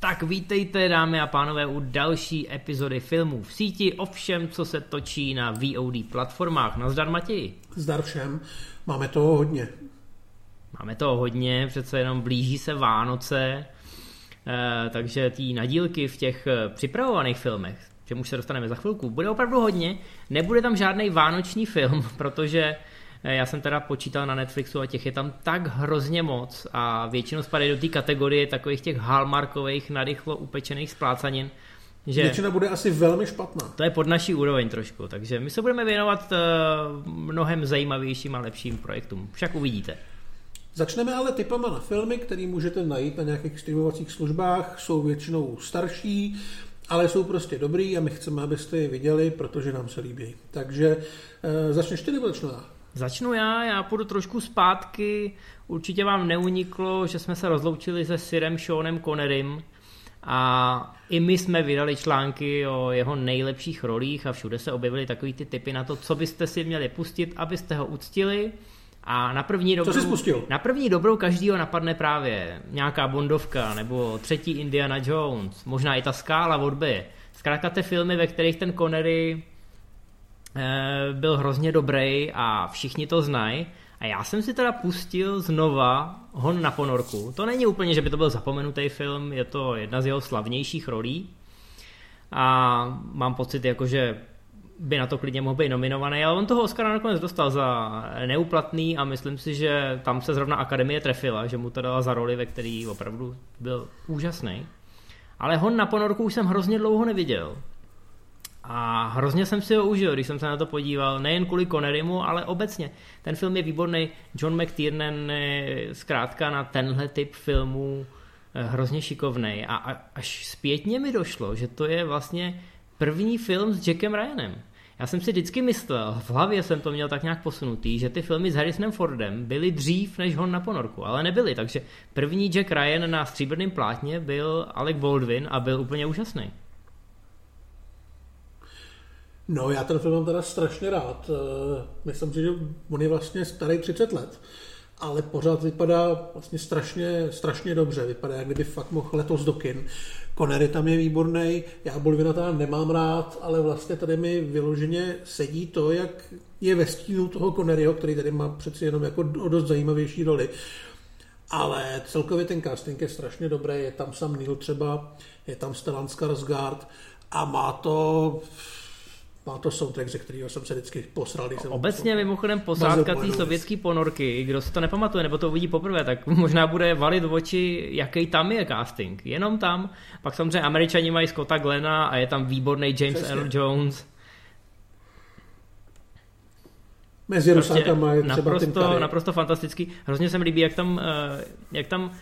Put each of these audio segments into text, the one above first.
Tak vítejte dámy a pánové u další epizody filmů v síti o všem, co se točí na VOD platformách. Nazdar Matěji. Zdar všem, máme toho hodně. Máme toho hodně, přece jenom blíží se Vánoce, eh, takže ty nadílky v těch eh, připravovaných filmech, čemu se dostaneme za chvilku, bude opravdu hodně. Nebude tam žádný vánoční film, protože já jsem teda počítal na Netflixu a těch je tam tak hrozně moc a většinou spadají do té kategorie takových těch hallmarkových, narychlo upečených splácanin, že Většina bude asi velmi špatná. To je pod naší úroveň trošku, takže my se budeme věnovat uh, mnohem zajímavějším a lepším projektům. Však uvidíte. Začneme ale typama na filmy, které můžete najít na nějakých streamovacích službách. Jsou většinou starší, ale jsou prostě dobrý a my chceme, abyste je viděli, protože nám se líbí. Takže uh, začneš ty nebo začnu já? Začnu já, já půjdu trošku zpátky. Určitě vám neuniklo, že jsme se rozloučili se Sirem Seanem Connerym a i my jsme vydali články o jeho nejlepších rolích a všude se objevily takový ty typy na to, co byste si měli pustit, abyste ho uctili. A na první dobrou, Co jsi spustil? Na první dobrou každýho napadne právě nějaká Bondovka nebo třetí Indiana Jones, možná i ta skála od B. Zkrátka ty filmy, ve kterých ten Connery byl hrozně dobrý a všichni to znají. A já jsem si teda pustil znova Hon na ponorku. To není úplně, že by to byl zapomenutý film, je to jedna z jeho slavnějších rolí. A mám pocit, jako, že by na to klidně mohl být nominovaný, ale on toho Oscara nakonec dostal za neuplatný a myslím si, že tam se zrovna Akademie trefila, že mu to dala za roli, ve který opravdu byl úžasný. Ale Hon na ponorku už jsem hrozně dlouho neviděl. A hrozně jsem si ho užil, když jsem se na to podíval, nejen kvůli Connerymu, ale obecně. Ten film je výborný, John McTiernan zkrátka na tenhle typ filmů eh, hrozně šikovný. A až zpětně mi došlo, že to je vlastně první film s Jackem Ryanem. Já jsem si vždycky myslel, v hlavě jsem to měl tak nějak posunutý, že ty filmy s Harrisonem Fordem byly dřív než Hon na ponorku, ale nebyly, takže první Jack Ryan na stříbrném plátně byl Alec Baldwin a byl úplně úžasný. No, já ten film mám teda strašně rád. Eh, myslím si, že on je vlastně starý 30 let, ale pořád vypadá vlastně strašně, strašně dobře. Vypadá, jak kdyby fakt mohl letos do kin. Connery tam je výborný, já Bolvina teda nemám rád, ale vlastně tady mi vyloženě sedí to, jak je ve stínu toho Conneryho, který tady má přeci jenom jako dost zajímavější roli. Ale celkově ten casting je strašně dobrý, je tam Sam Neill třeba, je tam Stellan Skarsgård a má to má to soundtrack, ze kterého jsem se vždycky posral. Když jsem Obecně mimochodem posádka té sovětské ponorky, kdo si to nepamatuje, nebo to uvidí poprvé, tak možná bude valit v oči, jaký tam je casting. Jenom tam. Pak samozřejmě američani mají Scotta Glena a je tam výborný James Přesně. Earl Jones. Mezi prostě Rusákama je třeba naprosto, naprosto fantastický. Hrozně se mi líbí, jak tam, eh, jak tam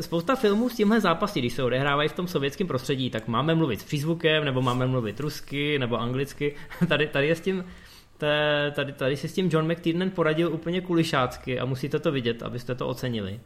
spousta filmů s tímhle zápasí, když se odehrávají v tom sovětském prostředí, tak máme mluvit s přízvukem, nebo máme mluvit rusky, nebo anglicky. Tady, tady je s tím, tady, tady si s tím John McTiernan poradil úplně kulišácky a musíte to vidět, abyste to ocenili.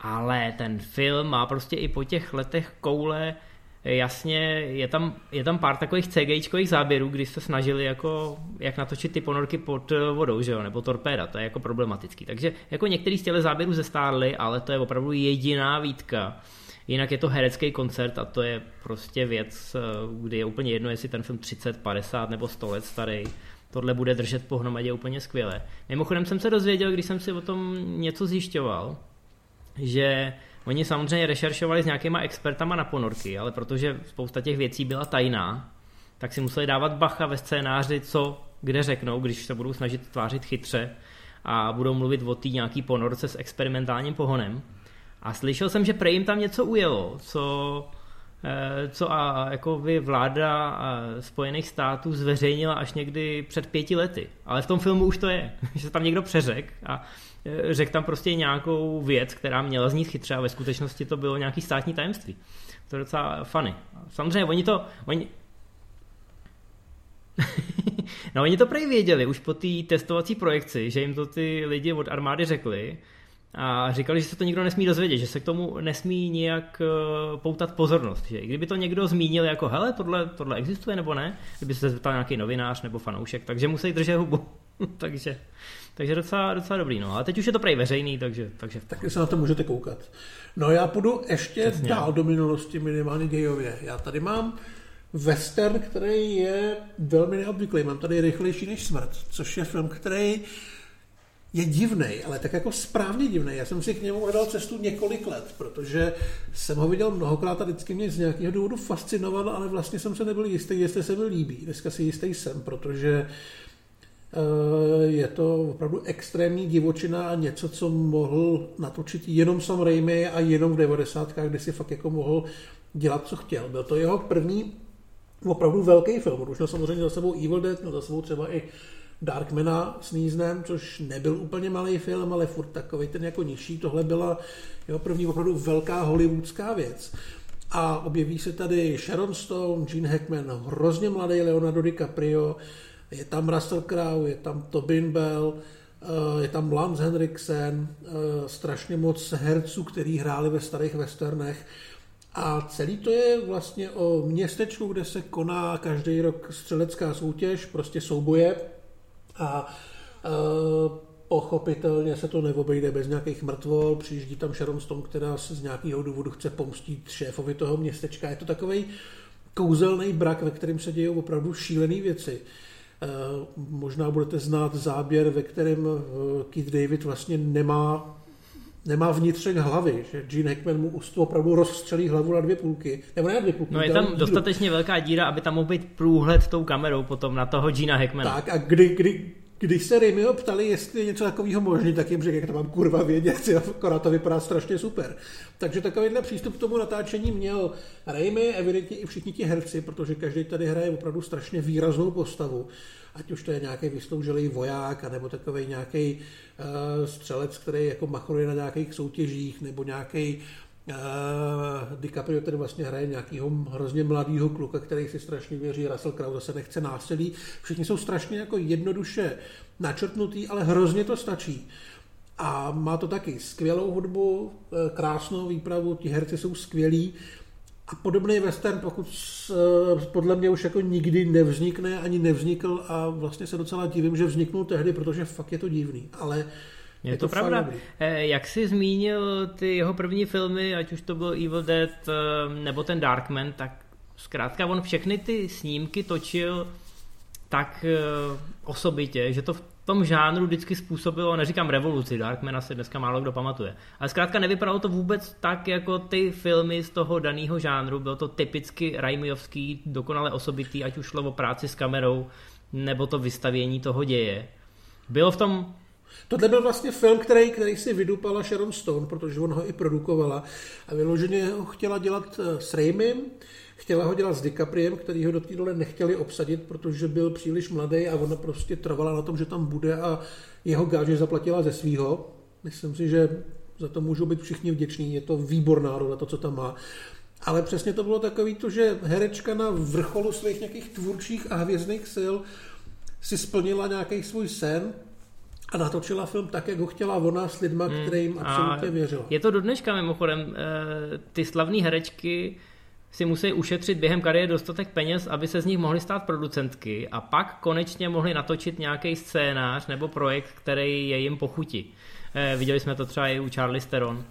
Ale ten film má prostě i po těch letech koule jasně je tam, je tam pár takových CGIčkových záběrů, kdy se snažili jako, jak natočit ty ponorky pod eh, vodou, že jo, nebo torpéda, to je jako problematický. Takže jako některý z těch záběrů zestárly, ale to je opravdu jediná výtka. Jinak je to herecký koncert a to je prostě věc, eh, kdy je úplně jedno, jestli ten film 30, 50 nebo 100 let starý. Tohle bude držet pohromadě úplně skvěle. Mimochodem jsem se dozvěděl, když jsem si o tom něco zjišťoval, že Oni samozřejmě rešeršovali s nějakýma expertama na ponorky, ale protože spousta těch věcí byla tajná, tak si museli dávat bacha ve scénáři, co kde řeknou, když se budou snažit tvářit chytře a budou mluvit o té nějaký ponorce s experimentálním pohonem. A slyšel jsem, že prej jim tam něco ujelo, co, eh, co a jako by vláda Spojených států zveřejnila až někdy před pěti lety. Ale v tom filmu už to je, že se tam někdo přeřek a Eh, řekl tam prostě nějakou věc, která měla znít chytře a ve skutečnosti to bylo nějaký státní tajemství. To je docela funny. Samozřejmě oni to, oni, no oni to prej věděli už po té testovací projekci, že jim to ty lidi od armády řekli a říkali, že se to nikdo nesmí dozvědět, že se k tomu nesmí nijak eh, poutat pozornost. Že kdyby to někdo zmínil jako hele, tohle, tohle existuje nebo ne, kdyby se zeptal nějaký novinář nebo fanoušek, takže musí držet hubu. takže takže docela, docela dobrý. No. Ale teď už je to prej veřejný, takže... takže... Taky se na to můžete koukat. No já půjdu ještě Přesně. dál do minulosti minimálně gejově. Já tady mám western, který je velmi neobvyklý. Mám tady rychlejší než smrt, což je film, který je divný, ale tak jako správně divný. Já jsem si k němu hledal cestu několik let, protože jsem ho viděl mnohokrát a vždycky mě z nějakého důvodu fascinoval, ale vlastně jsem se nebyl jistý, jestli se mi líbí. Dneska si jistý jsem, protože eh, je to opravdu extrémní divočina a něco, co mohl natočit jenom Sam Raimi a jenom v 90. kdy si fakt jako mohl dělat, co chtěl. Byl to jeho první opravdu velký film. Už měl samozřejmě za sebou Evil Dead, měl za sebou třeba i Darkmana s Níznem, což nebyl úplně malý film, ale furt takový ten jako nižší. Tohle byla jeho první opravdu velká hollywoodská věc. A objeví se tady Sharon Stone, Gene Hackman, hrozně mladý Leonardo DiCaprio, je tam Russell Crowe, je tam Tobin Bell, eh, je tam Lance Henriksen, eh, strašně moc herců, který hráli ve starých westernech. A celý to je vlastně o městečku, kde se koná každý rok střelecká soutěž, prostě souboje a e, pochopitelně se to neobejde bez nějakých mrtvol, přijíždí tam Sharon Stone, která se z nějakého důvodu chce pomstit šéfovi toho městečka. Je to takový kouzelný brak, ve kterém se dějí opravdu šílené věci. Možná budete znát záběr, ve kterém e, Keith David vlastně nemá nemá vnitřek hlavy, že Gene Hackman mu opravdu rozstřelí hlavu na dvě půlky, nebo ne na dvě půlky. No je tam díru. dostatečně velká díra, aby tam mohl být průhled tou kamerou potom na toho Gina Hackmana. Tak a kdy, kdy, když se Raimiho ptali, jestli je něco takového možné, tak jim řekl, jak to mám kurva vědět, akorát to vypadá strašně super. Takže takovýhle přístup k tomu natáčení měl Raimi, evidentně i všichni ti herci, protože každý tady hraje opravdu strašně výraznou postavu ať už to je nějaký vysloužilý voják, nebo takový nějaký uh, střelec, který jako machruje na nějakých soutěžích, nebo nějaký uh, DiCaprio tedy vlastně hraje nějakého hrozně mladého kluka, který si strašně věří, Russell Crowe zase nechce násilí. Všichni jsou strašně jako jednoduše načrtnutý, ale hrozně to stačí. A má to taky skvělou hudbu, eh, krásnou výpravu, ti herci jsou skvělí a podobný western, pokud eh, podle mě už jako nikdy nevznikne, ani nevznikl a vlastně se docela divím, že vzniknul tehdy, protože fakt je to divný, ale je, je to, to pravda. Eh, jak jsi zmínil ty jeho první filmy, ať už to byl Evil Dead eh, nebo ten Darkman, tak zkrátka on všechny ty snímky točil tak osobitě, že to v tom žánru vždycky způsobilo, neříkám revoluci, Darkmana si dneska málo kdo pamatuje, ale zkrátka nevypadalo to vůbec tak, jako ty filmy z toho daného žánru, bylo to typicky Raimiovský, dokonale osobitý, ať už šlo o práci s kamerou, nebo to vystavění toho děje. Bylo v tom Tohle byl vlastně film, který, který si vydupala Sharon Stone, protože on ho i produkovala a vyloženě ho chtěla dělat eh, s Raimim, Chtěla ho dělat s DiCapriem, který ho do té dole nechtěli obsadit, protože byl příliš mladý a ona prostě trvala na tom, že tam bude a jeho gáže zaplatila ze svýho. Myslím si, že za to můžou být všichni vděční, je to výborná role, to, co tam má. Ale přesně to bylo takový to, že herečka na vrcholu svých nějakých tvůrčích a hvězdných sil si splnila nějaký svůj sen, a natočila film tak, jak ho chtěla ona s lidma, hmm. kterým absolutně věřila. Je to do dneška mimochodem. Eh, ty slavné herečky si musí ušetřit během kariéry dostatek peněz, aby se z nich mohly stát producentky a pak konečně mohli natočit nějaký scénář nebo projekt, který je jim pochutí. Eh, viděli jsme to třeba i u Charlie Steron.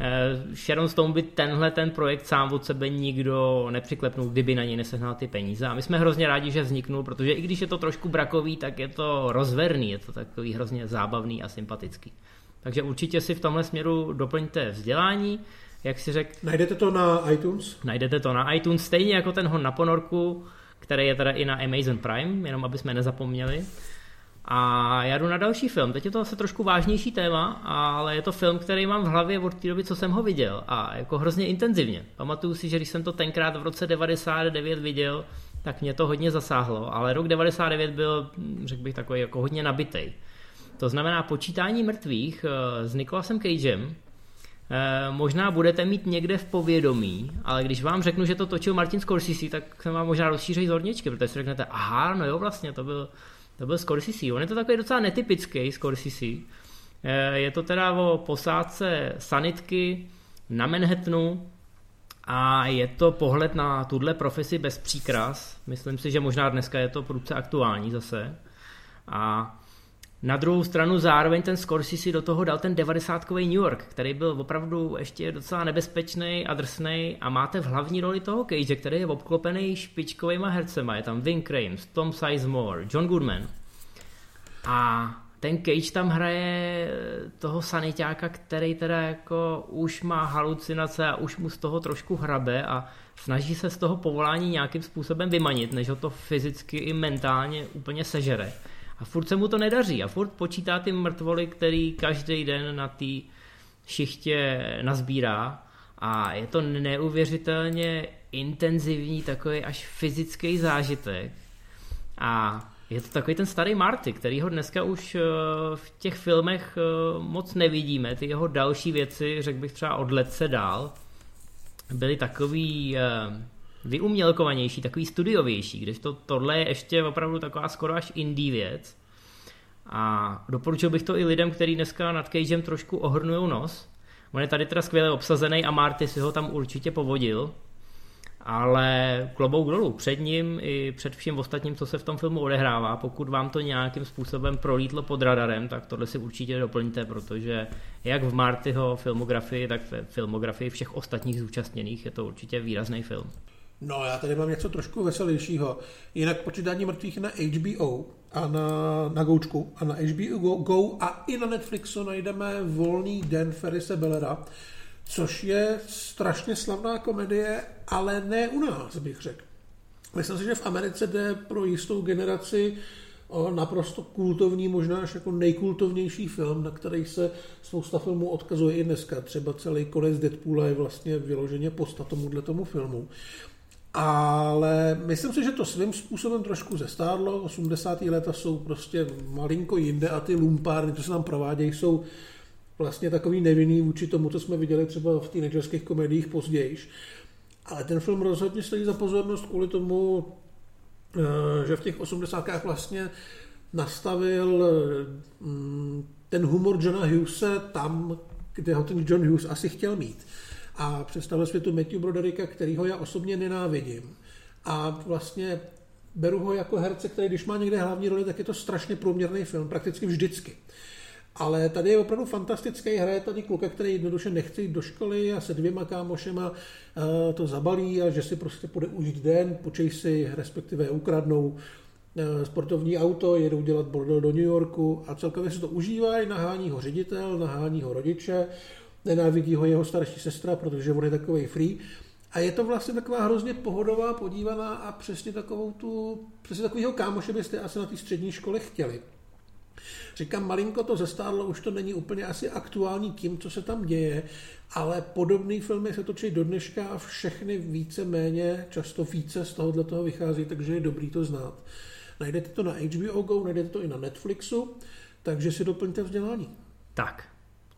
Eh, Sharon Stone by tenhle ten projekt sám od sebe nikdo nepřiklepnul, kdyby na něj nesehnal ty peníze. A my jsme hrozně rádi, že vzniknul, protože i když je to trošku brakový, tak je to rozverný, je to takový hrozně zábavný a sympatický. Takže určitě si v tomhle směru doplňte vzdělání jak si řekl. Najdete to na iTunes? Najdete to na iTunes, stejně jako ten hon na ponorku, který je teda i na Amazon Prime, jenom aby jsme nezapomněli. A já jdu na další film. Teď je to asi trošku vážnější téma, ale je to film, který mám v hlavě od té doby, co jsem ho viděl. A jako hrozně intenzivně. Pamatuju si, že když jsem to tenkrát v roce 99 viděl, tak mě to hodně zasáhlo. Ale rok 99 byl, řekl bych, takový jako hodně nabitej. To znamená počítání mrtvých eh, s Nicolasem Cagem, Eh, možná budete mít někde v povědomí, ale když vám řeknu, že to točil Martin Scorsese, tak se vám možná rozšíří zorničky, protože si řeknete, aha, no jo, vlastně, to byl, to byl Scorsese. On je to takový docela netypický Scorsese. Eh, je to teda o posádce sanitky na Manhattanu a je to pohled na tuhle profesi bez příkras. Myslím si, že možná dneska je to prudce aktuální zase. A Na druhou stranu zároveň ten Scorsese do toho dal ten 90 New York, který byl opravdu ještě docela nebezpečný a drsný a máte v hlavní roli toho Cage, který je obklopený špičkovými hercema. Je tam Vin Crames, Tom Sizemore, John Goodman. A ten Cage tam hraje toho sanitáka, který teda jako už má halucinace a už mu z toho trošku hrabe a snaží se z toho povolání nějakým způsobem vymanit, než ho to fyzicky i mentálně úplně sežere. A furt se mu to nedaří a furt počítá ty mrtvoly, který každý den na té šichtě nazbírá a je to neuvěřitelně intenzivní takový až fyzický zážitek. A je to takový ten starý Marty, který ho dneska už eh, v těch filmech eh, moc nevidíme. Ty jeho další věci, řekl bych třeba od let se dál, byly takový eh, vyumělkovanější, takový studiovější, když to tohle je ještě opravdu taková skoro až indie věc. A doporučil bych to i lidem, kteří dneska nad Cagem trošku ohrnují nos. On je tady teda skvěle obsazený a Marty si ho tam určitě povodil. Ale klobouk dolů před ním i před vším ostatním, co se v tom filmu odehrává. Pokud vám to nějakým způsobem prolítlo pod radarem, tak tohle si určitě doplňte, protože jak v Martyho filmografii, tak v filmografii všech ostatních zúčastněných je to určitě výrazný film. No, já tady mám něco trošku veselějšího. Jinak počítání mrtvých na HBO a na, na Goučku a na HBO Go, Go a i na Netflixu najdeme Volný den Ferise Bellera, což je strašně slavná komedie, ale ne u nás, bych řekl. Myslím si, že v Americe jde pro jistou generaci o naprosto kultovní, možná až jako nejkultovnější film, na který se spousta filmů odkazuje i dneska. Třeba celý konec Deadpoola je vlastně vyloženě posta tomuhle tomu filmu. Ale myslím si, že to svým způsobem trošku zestárlo. 80. léta jsou prostě malinko jinde a ty lumpárny, co se tam provádějí, jsou vlastně takový nevinný vůči tomu, co jsme viděli třeba v teenagerských komediích později. Ale ten film rozhodně stojí za pozornost kvůli tomu, eh, že v těch 80. vlastně nastavil mm, ten humor Johna Hughese tam, kde ho ten John Hughes asi chtěl mít a představil světu Matthew Brodericka, kterýho já osobně nenávidím. A vlastně beru ho jako herce, který když má někde hlavní roli, tak je to strašně průměrný film, prakticky vždycky. Ale tady je opravdu fantastický, hraje tady kluka, který jednoduše nechce jít do školy a se dvěma kámošema eh, to zabalí a že si prostě půjde užít den, počej si, respektive ukradnou eh, sportovní auto, jedou dělat bordel do New Yorku a celkově si to užívají, nahání ho ředitel, nahání ho rodiče, nenávidí ho jeho starší sestra, protože on je takový free. A je to vlastně taková hrozně pohodová, podívaná a přesně takovou tu, přesně takovýho kámoše byste asi na té střední škole chtěli. Říkám, malinko to zestárlo, už to není úplně asi aktuální tím, co se tam děje, ale podobné filmy se točí do dneška a všechny více méně, často více z tohohle toho vychází, takže je dobrý to znát. Najdete to na HBO Go, najdete to i na Netflixu, takže si doplňte vzdělání. Tak,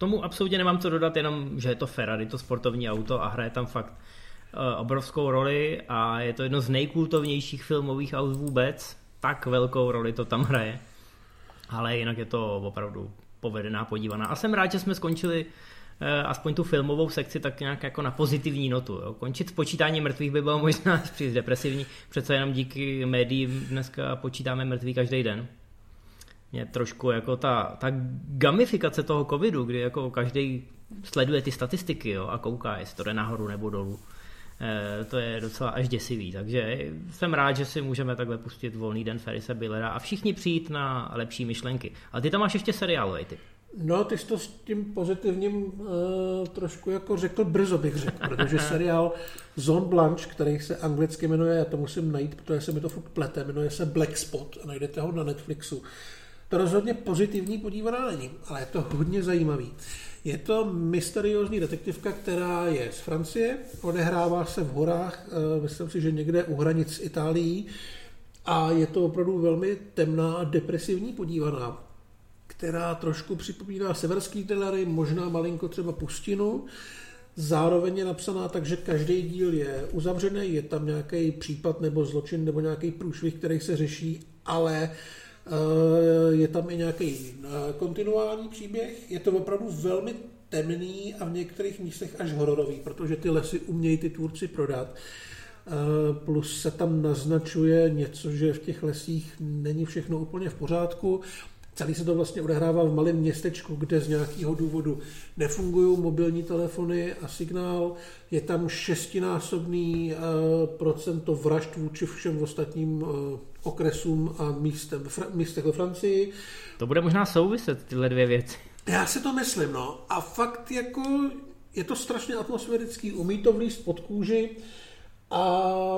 tomu absolutně nemám co dodat, jenom, že je to Ferrari, to sportovní auto a hraje tam fakt uh, obrovskou roli a je to jedno z nejkultovnějších filmových aut vůbec. Tak velkou roli to tam hraje. Ale jinak je to opravdu povedená, podívaná. A jsem rád, že jsme skončili uh, aspoň tu filmovou sekci tak nějak jako na pozitivní notu. Jo. Končit s počítáním mrtvých by bylo možná příliš depresivní, přece jenom díky médiím dneska počítáme mrtvý každý den mě trošku jako ta, ta gamifikace toho covidu, kdy jako každý sleduje ty statistiky jo, a kouká, jestli to jde nahoru nebo dolů. E, to je docela až děsivý, takže jsem rád, že si můžeme takhle pustit volný den Ferise Billera a všichni přijít na lepší myšlenky. Ale ty tam máš ještě seriálový typ. No, ty jsi to s tím pozitivním uh, trošku jako řekl brzo, bych řekl, protože seriál Zone Blanche, který se anglicky jmenuje, já to musím najít, protože se mi to furt plete, jmenuje se Black Spot a najdete ho na Netflixu rozhodně pozitivní podívaná není, ale je to hodně zajímavý. Je to mysteriózní detektivka, která je z Francie, odehrává se v horách, eh, myslím si, že někde u hranic Itálií a je to opravdu velmi temná a depresivní podívaná, která trošku připomíná severský thrillery, možná malinko třeba pustinu. Zároveň je napsaná tak, že každý díl je uzavřený, je tam nějaký případ nebo zločin nebo nějaký průšvih, který se řeší, ale je tam i nějaký eh, kontinuální příběh, je to opravdu velmi temný a v některých místech až hororový, protože ty lesy umějí ty tvůrci prodat. Eh, plus se tam naznačuje něco, že v těch lesích není všechno úplně v pořádku. Celý se to vlastně odehrává v malém městečku, kde z nějakého důvodu nefungují mobilní telefony a signál. Je tam šestinásobný procento vražd vůči všem ostatním okresům a místem, fr- místech ve Francii. To bude možná souviset tyhle dvě věci. Já si to myslím, no. A fakt jako je to strašně atmosférický, umí to vlíst pod kůži a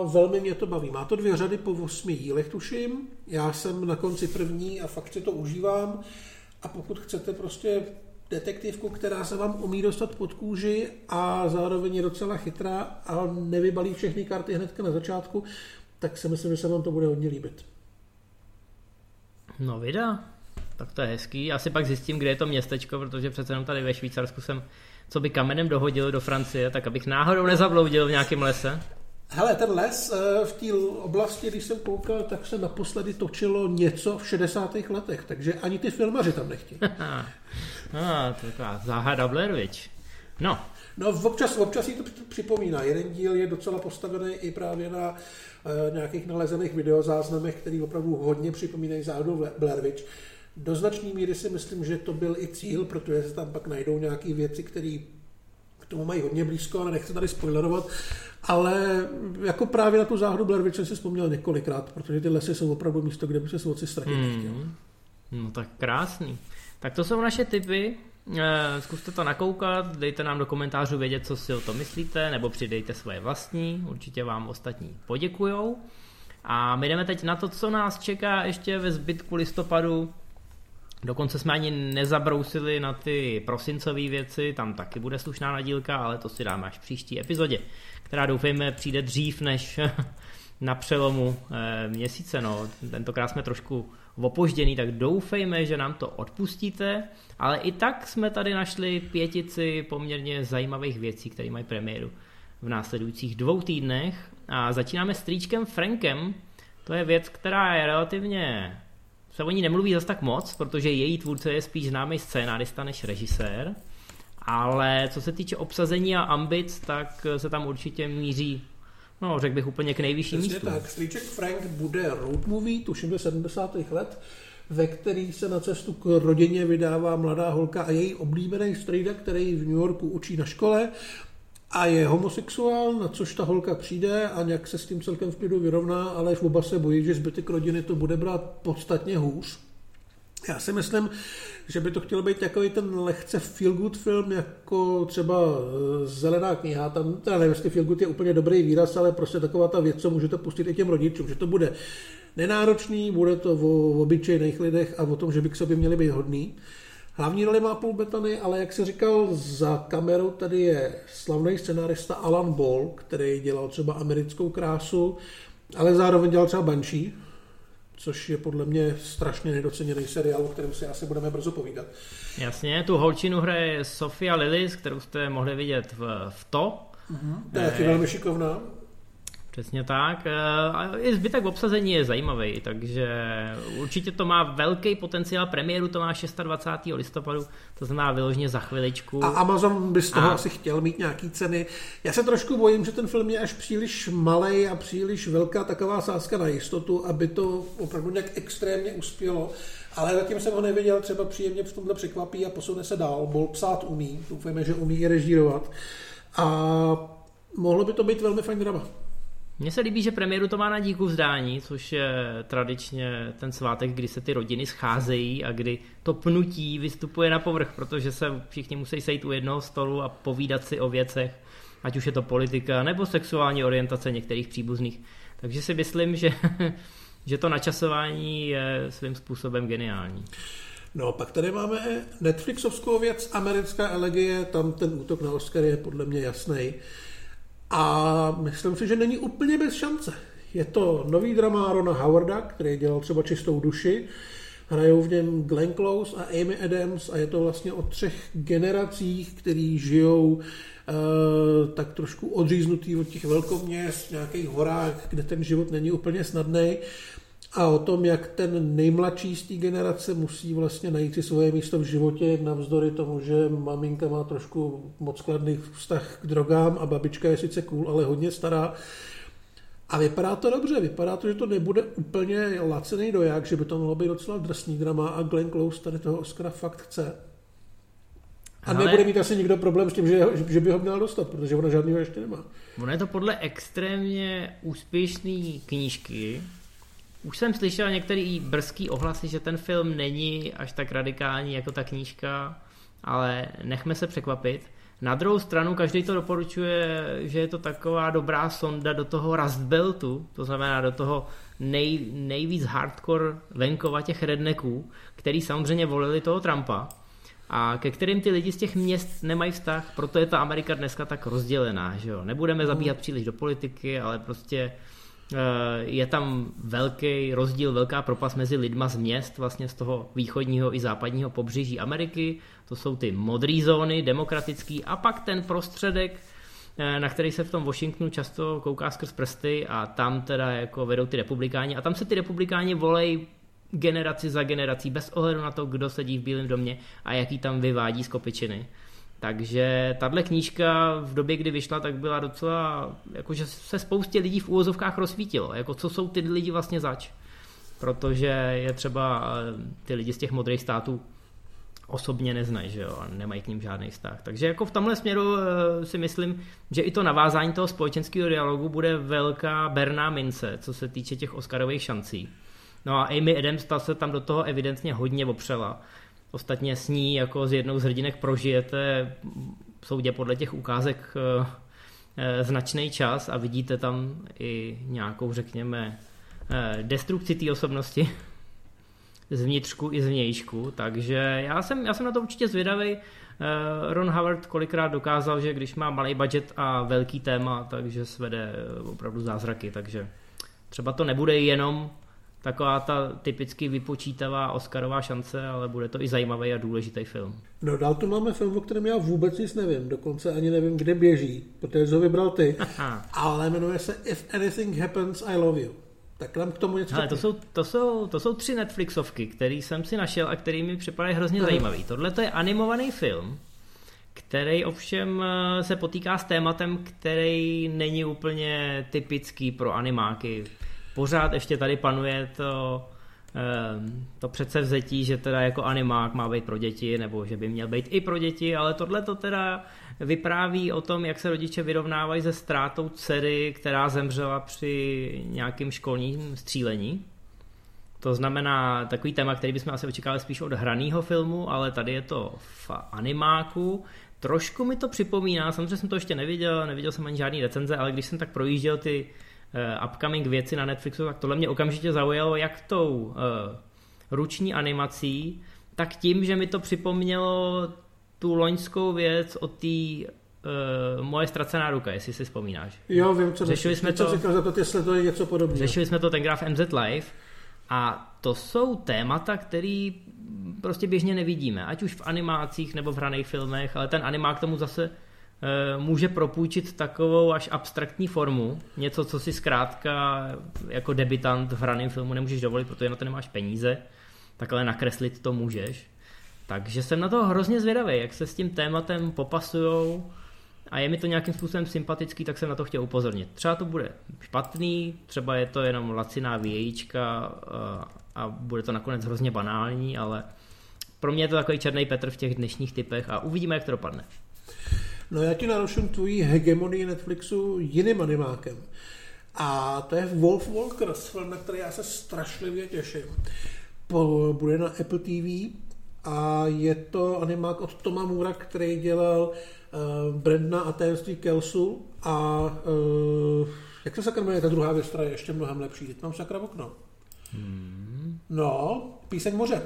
velmi mě to baví. Má to dvě řady po osmi dílech, tuším. Já jsem na konci první a fakt si to užívám. A pokud chcete prostě detektivku, která se vám umí dostat pod kůži a zároveň je docela chytrá a nevybalí všechny karty hnedka na začátku, tak si myslím, že se vám to bude hodně líbit. No vida, tak to je hezký. Já si pak zjistím, kde je to městečko, protože přece jenom tady ve Švýcarsku jsem co by kamenem dohodil do Francie, tak abych náhodou nezabloudil v nějakém lese. Hele, ten les eh, v té oblasti, když jsem koukal, tak se naposledy točilo něco v 60. letech, takže ani ty filmaři tam nechtějí. ah, to je taková záhada Blair Witch. No. No, občas, občas jí to připomíná. Jeden díl je docela postavený i právě na uh, nějakých nalezených videozáznamech, který opravdu hodně připomínají záhadu Blair Witch. Do značné míry si myslím, že to byl i cíl, protože se tam pak najdou nějaké věci, které k tomu mají hodně blízko, ale nechci tady spoilerovat, ale jako právě na tu záhadu Blair Witch jsem si vzpomněl několikrát, protože ty lesy jsou opravdu místo, kde by se svodci ztratit mm. No tak krásný. Tak to jsou naše typy. Eh, zkuste to nakoukat, dejte nám do komentářů vědět, co si o to myslíte, nebo přidejte svoje vlastní, určitě vám ostatní poděkujou. A my jdeme teď na to, co nás čeká ještě ve zbytku listopadu. Dokonce jsme ani nezabrousili na ty prosincové věci, tam taky bude slušná nadílka, ale to si dáme až v příští epizodě, která doufejme přijde dřív než na přelomu eh, měsíce. No. Tentokrát jsme trošku opožděný, tak doufejme, že nám to odpustíte, ale i tak jsme tady našli pětici poměrně zajímavých věcí, které mají premiéru v následujících dvou týdnech. A začínáme s tričkem Frankem. To je věc, která je relativně se o ní nemluví zase tak moc, protože její tvůrce je spíš známý scénárista než režisér, ale co se týče obsazení a ambic, tak se tam určitě míří No, řekl bych úplně k nejvyšším místům. tak, Stříček Frank bude road movie, tuším do 70. let, ve který se na cestu k rodině vydává mladá holka a její oblíbený strejda, který v New Yorku učí na škole a je homosexuál, na což ta holka přijde a nějak se s tím celkem v klidu vyrovná, ale v oba se bojí, že zbytek rodiny to bude brát podstatně hůř. Já si myslím, že by to chtěl být takový ten lehce feel good film, jako třeba eh, Zelená kniha. Tam, teda nevím, jestli feel good je úplně dobrý výraz, ale prostě taková ta věc, co můžete pustit i těm rodičům, že to bude nenáročný, bude to o obyčejných lidech a o tom, že by k sobě měli být hodný. Hlavní roli má Paul Bettany, ale jak se říkal, za kamerou tady je slavný scenárista Alan Ball, který dělal třeba americkou krásu, ale zároveň dělal třeba Banshee, což je podle mě strašně nedoceněný seriál, o kterém si asi budeme brzo povídat. Jasně, tu holčinu hraje Sofia Lillis, kterou jste mohli vidět v, v To. Mm-hmm. To je taky velmi šikovná. Přesně tak. Eh, a i zbytek obsazení je zajímavý, takže určitě to má velký potenciál. Premiéru to má 26. listopadu, to znamená vyloženě za chviličku. A Amazon by z toho a... asi chtěl mít nějaký ceny. Já se trošku bojím, že ten film je až příliš malý a příliš velká taková sázka na jistotu, aby to opravdu nějak extrémně uspělo. Ale zatím jsem ho neviděl, třeba příjemně v tomhle překvapí a posune se dál. Bol psát umí, doufejme, že umí i režírovat. A mohlo by to být velmi fajn drama. Mně se líbí, že premiéru to má na díku vzdání, což je tradičně ten svátek, kdy se ty rodiny scházejí a kdy to pnutí vystupuje na povrch, protože se všichni musí sejít u jednoho stolu a povídat si o věcech, ať už je to politika nebo sexuální orientace některých příbuzných. Takže si myslím, že, že to načasování je svým způsobem geniální. No, pak tady máme Netflixovskou věc, americká elegie, tam ten útok na Oscar je podle mě jasný. A myslím si, že není úplně bez šance. Je to nový drama Rona Howarda, který dělal třeba Čistou duši. Hrajou v něm Glenn Close a Amy Adams a je to vlastně o třech generacích, který žijou uh, tak trošku odříznutý od těch velkoměst, v nějakých horách, kde ten život není úplně snadný a o tom, jak ten nejmladší z té generace musí vlastně najít si svoje místo v životě, navzdory tomu, že maminka má trošku moc kladný vztah k drogám a babička je sice cool, ale hodně stará. A vypadá to dobře, vypadá to, že to nebude úplně lacený doják, že by to mohlo být docela drsný drama a Glenn Close tady toho Oscara fakt chce. A Ale... nebude mít asi nikdo problém s tím, že, že by ho měl dostat, protože ona žádného ještě nemá. Ono je to podle extrémně úspěšné knížky. Už jsem slyšel některý brzký ohlasy, že ten film není až tak radikální jako ta knížka, ale nechme se překvapit. Na druhou stranu každý to doporučuje, že je to taková dobrá sonda do toho Rust Beltu, to znamená do toho nej, nejvíc hardcore venkova těch redneků, který samozřejmě volili toho Trumpa a ke kterým ty lidi z těch měst nemají vztah, proto je ta Amerika dneska tak rozdělená. Že jo? Nebudeme mhm. zabíhat příliš do politiky, ale prostě je tam velký rozdíl, velká propast mezi lidma z měst, vlastně z toho východního i západního pobřeží Ameriky. To jsou ty modré zóny, demokratický, a pak ten prostředek, eh, na který se v tom Washingtonu často kouká skrz prsty a tam teda jako vedou ty republikáni a tam se ty republikáni volej generaci za generací, bez ohledu na to, kdo sedí v Bílém domě a jaký tam vyvádí z kopičiny. Takže tahle knížka v době, kdy vyšla, tak byla docela, jakože se spoustě lidí v úvozovkách rozsvítilo, jako co jsou ty lidi vlastně zač. Protože je třeba eh, ty lidi z těch modrých států osobně neznají, že jo, a nemají k ním žádný vztah. Takže jako v tomhle směru eh, si myslím, že i to navázání toho společenského dialogu bude velká berná mince, co se týče těch Oscarových šancí. No a Amy Adams ta se tam do toho evidentně hodně opřela. Ostatně s ní jako z jednou z hrdinek prožijete soudě podle těch ukázek eh, eh, značný čas a vidíte tam i nějakou, řekněme, eh, destrukci té osobnosti zvnitřku i zvnějšku, takže já jsem, já jsem na to určitě zvědavý. Ron Howard kolikrát dokázal, že když má malý budget a velký téma, takže svede opravdu zázraky, takže třeba to nebude jenom taková ta typicky vypočítavá Oscarová šance, ale bude to i zajímavý a důležitý film. No dál tu máme film, o kterém já vůbec nic nevím, dokonce ani nevím, kde běží, protože ho vybral ty, ale jmenuje se If Anything Happens, I Love You. Tak nám k tomu něco. Ale to jsou, to, jsou, to jsou tři Netflixovky, které jsem si našel a který mi připadají hrozně Aha. zajímavý. Tohle to je animovaný film, který ovšem eh, se potýká s tématem, který není úplně typický pro animáky pořád ještě tady panuje to, ehm, to přece vzetí, že teda jako animák má být pro děti, nebo že by měl být i pro děti, ale tohle to teda vypráví o tom, jak se rodiče vyrovnávají se ztrátou dcery, která zemřela při nějakém školním střílení. To znamená takový téma, který bychom asi očekávali spíš od hraného filmu, ale tady je to v animáku. Trošku mi to připomíná, samozřejmě jsem to ještě neviděl, neviděl jsem ani žádný recenze, ale když jsem tak projížděl ty upcoming věci na Netflixu, tak tohle mě okamžitě zaujalo jak tou uh, ruční animací, tak tím, že mi to připomnělo tu loňskou věc o té uh, moje ztracená ruka, jestli si vzpomínáš. Jo, vím, co řešili jsme to, říkal, to, jestli to je něco podobného. Řešili jsme to tenkrát v MZ Live a to jsou témata, které prostě běžně nevidíme, ať už v animácích nebo v hraných filmech, ale ten animák tomu zase Eh, může propůjčit takovou až abstraktní formu, něco, co si zkrátka jako debitant v hraném filmu nemůžeš dovolit, protože na to nemáš peníze, takhle nakreslit to můžeš. Takže jsem na to hrozně zvědavý, jak se s tím tématem popasujou a je mi to nějakým způsobem sympatický, tak jsem na to chtěl upozornit. Třeba to bude špatný, třeba je to jenom laciná vějíčka eh, a bude to nakonec hrozně banální, ale pro mě je to takový černý Petr v těch dnešních typech a uvidíme, jak to dopadne. No já ti naruším tvojí hegemonii Netflixu jiným animákem. A to je Wolf Walkers, film, na který já se strašlivě těším. Po, bude na Apple TV a je to animák od Toma Mura, který dělal uh, Brandna a tajemství Kelsu a uh, jak se sakra jmenuje ta druhá věc, která je ještě mnohem lepší. Teď mám sakra okno. Hmm. No, Píseň moře.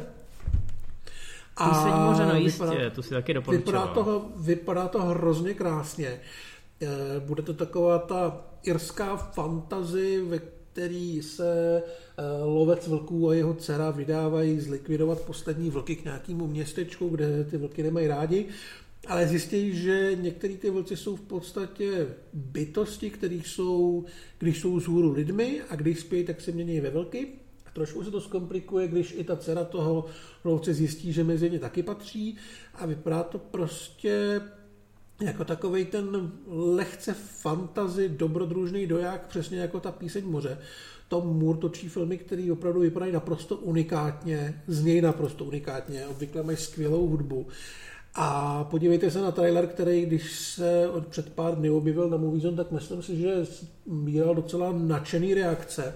Píseň moře, no jistě, vypadá, to si taky doporučoval. Vypadá to, vypadá to hrozně krásně. Eh, bude to taková ta irská fantazy, ve který se eh, lovec vlků a jeho dcera vydávají zlikvidovat poslední vlky k nějakému městečku, kde ty vlky nemají rádi, ale zjistí, že některý ty vlci jsou v podstatě bytosti, které jsou, když jsou zhůru lidmi a když spějí, tak se mění ve vlky Trošku se to zkomplikuje, když i ta dcera toho lovce zjistí, že mezi ně taky patří a vypadá to prostě jako takový ten lehce fantazy, dobrodružný doják, přesně jako ta píseň moře. Tom Moore točí filmy, které opravdu vypadají naprosto unikátně, z něj naprosto unikátně, obvykle mají skvělou hudbu. A podívejte se na trailer, který když se od před pár dny objevil na Moviezone, tak myslím si, že sbíral docela nadšený reakce.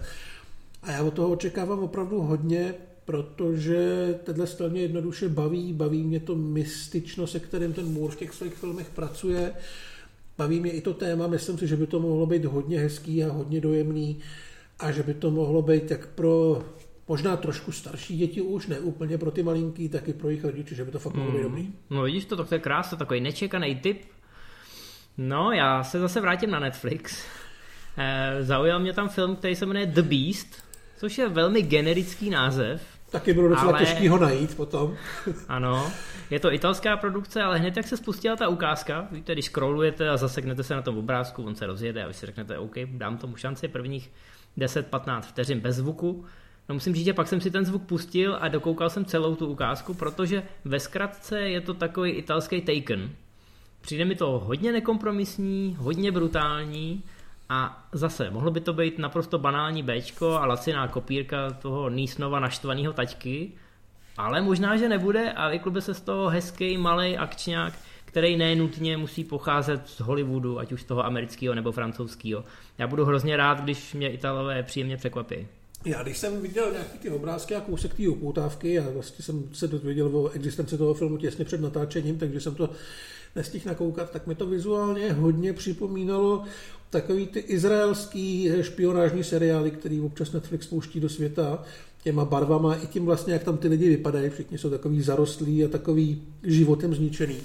A já od toho očekávám opravdu hodně, protože tenhle styl mě jednoduše baví, baví mě to mystično, se kterým ten Moore v těch svých filmech pracuje, baví mě i to téma, myslím si, že by to mohlo být hodně hezký a hodně dojemný a že by to mohlo být jak pro možná trošku starší děti už, ne úplně pro ty malinký, tak i pro jejich rodiče, že by to fakt mohlo být hmm. dobrý. No vidíš to, to je krásný, takový nečekaný typ. No, já se zase vrátím na Netflix. E, zaujal mě tam film, který se jmenuje The Beast, což je velmi generický název. Taky bylo docela ale... těžký ho najít potom. ano, je to italská produkce, ale hned jak se spustila ta ukázka, víte, když scrollujete a zaseknete se na tom obrázku, on se rozjede a vy si řeknete, OK, dám tomu šanci prvních 10-15 vteřin bez zvuku. No musím říct, že pak jsem si ten zvuk pustil a dokoukal jsem celou tu ukázku, protože ve zkratce je to takový italský Taken. Přijde mi to hodně nekompromisní, hodně brutální a zase, mohlo by to být naprosto banální Bčko a laciná kopírka toho Nísnova naštvaného taťky, ale možná, že nebude a vyklube se z toho hezký malý akčňák, který nenutně musí pocházet z Hollywoodu, ať už z toho amerického nebo francouzského. Já budu hrozně rád, když mě Italové příjemně překvapí. Já když jsem viděl nějaký ty obrázky a kousek té upoutávky, a vlastně jsem se dozvěděl o existenci toho filmu těsně před natáčením, takže jsem to nestihl nakoukat, tak mi to vizuálně hodně připomínalo takový ty izraelský špionážní seriály, který občas Netflix pouští do světa těma barvama i tím vlastně, jak tam ty lidi vypadají. Všichni jsou takový zarostlí a takový životem zničený.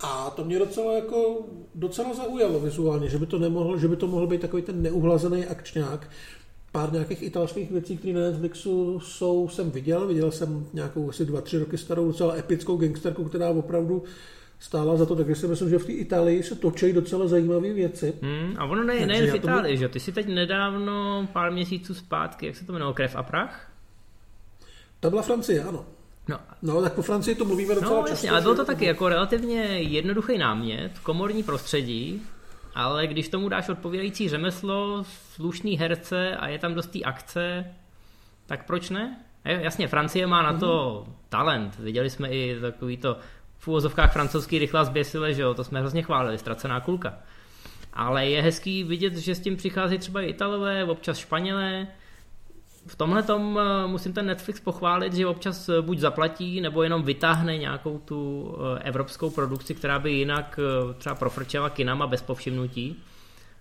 A to mě docela jako docela zaujalo vizuálně, že by to nemohl, že by to mohl být takový ten neuhlazený akčňák. Pár nějakých italských věcí, které na Netflixu jsou, jsem viděl. Viděl jsem nějakou asi dva, tři roky starou docela epickou gangsterku, která opravdu stála za to, takže si myslím, že v té Itálii se točí docela zajímavé věci. Hmm, a ono ne, nejen v Itálii, tomu... že? Ty si teď nedávno, pár měsíců zpátky, jak se to jmenovalo, Krev a prach? To byla Francie, ano. No. no, tak po Francii to mluvíme docela no, jasně, ale bylo to taky jako relativně jednoduchý námět, komorní prostředí, ale když tomu dáš odpovídající řemeslo, slušný herce a je tam dost akce, tak proč ne? Jasně, Francie má na to mm. talent. Viděli jsme i takový to v úvozovkách francouzský rychlá zběsile, že jo, to jsme hrozně chválili, ztracená kulka. Ale je hezký vidět, že s tím přichází třeba Italové, občas Španělé, v tomhle tom eh, musím ten Netflix pochválit, že občas eh, buď zaplatí, nebo jenom vytáhne nějakou tu eh, evropskou produkci, která by jinak třeba profrčela kinama bez povšimnutí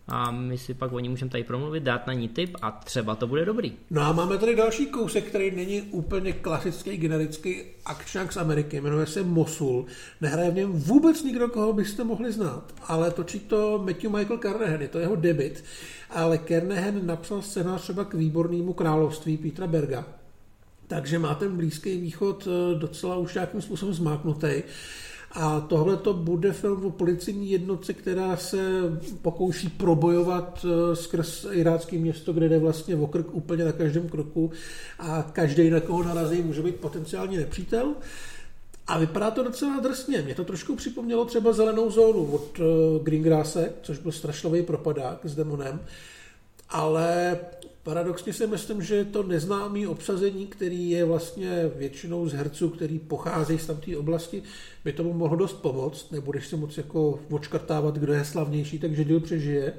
a my si pak o ní můžeme tady promluvit, dát na ní tip a třeba to bude dobrý. No a máme tady další kousek, který není úplně klasický, generický akčák z Ameriky, jmenuje se Mosul. Nehraje v něm vůbec nikdo, koho byste mohli znát, ale točí to Matthew Michael Carnahan, je to jeho debit, ale Carnahan napsal scénář třeba k výbornému království Petra Berga, takže má ten Blízký východ eh, docela už nějakým způsobem zmáknutý. A tohle to bude film o policijní jednotce, která se pokouší probojovat eh, skrz irácké město, kde jde vlastně o krk úplně na každém kroku a každý, na koho narazí, může být potenciální nepřítel. A vypadá to docela drsně. Mě to trošku připomnělo třeba zelenou zónu od eh, Greengrasse, což byl strašlový propadák s demonem. Ale Paradoxně si myslím, že to neznámý obsazení, který je vlastně většinou z herců, který pocházejí z tamté oblasti, by tomu mohlo dost pomoct. Nebudeš se moc jako očkrtávat, kdo je slavnější, takže díl přežije.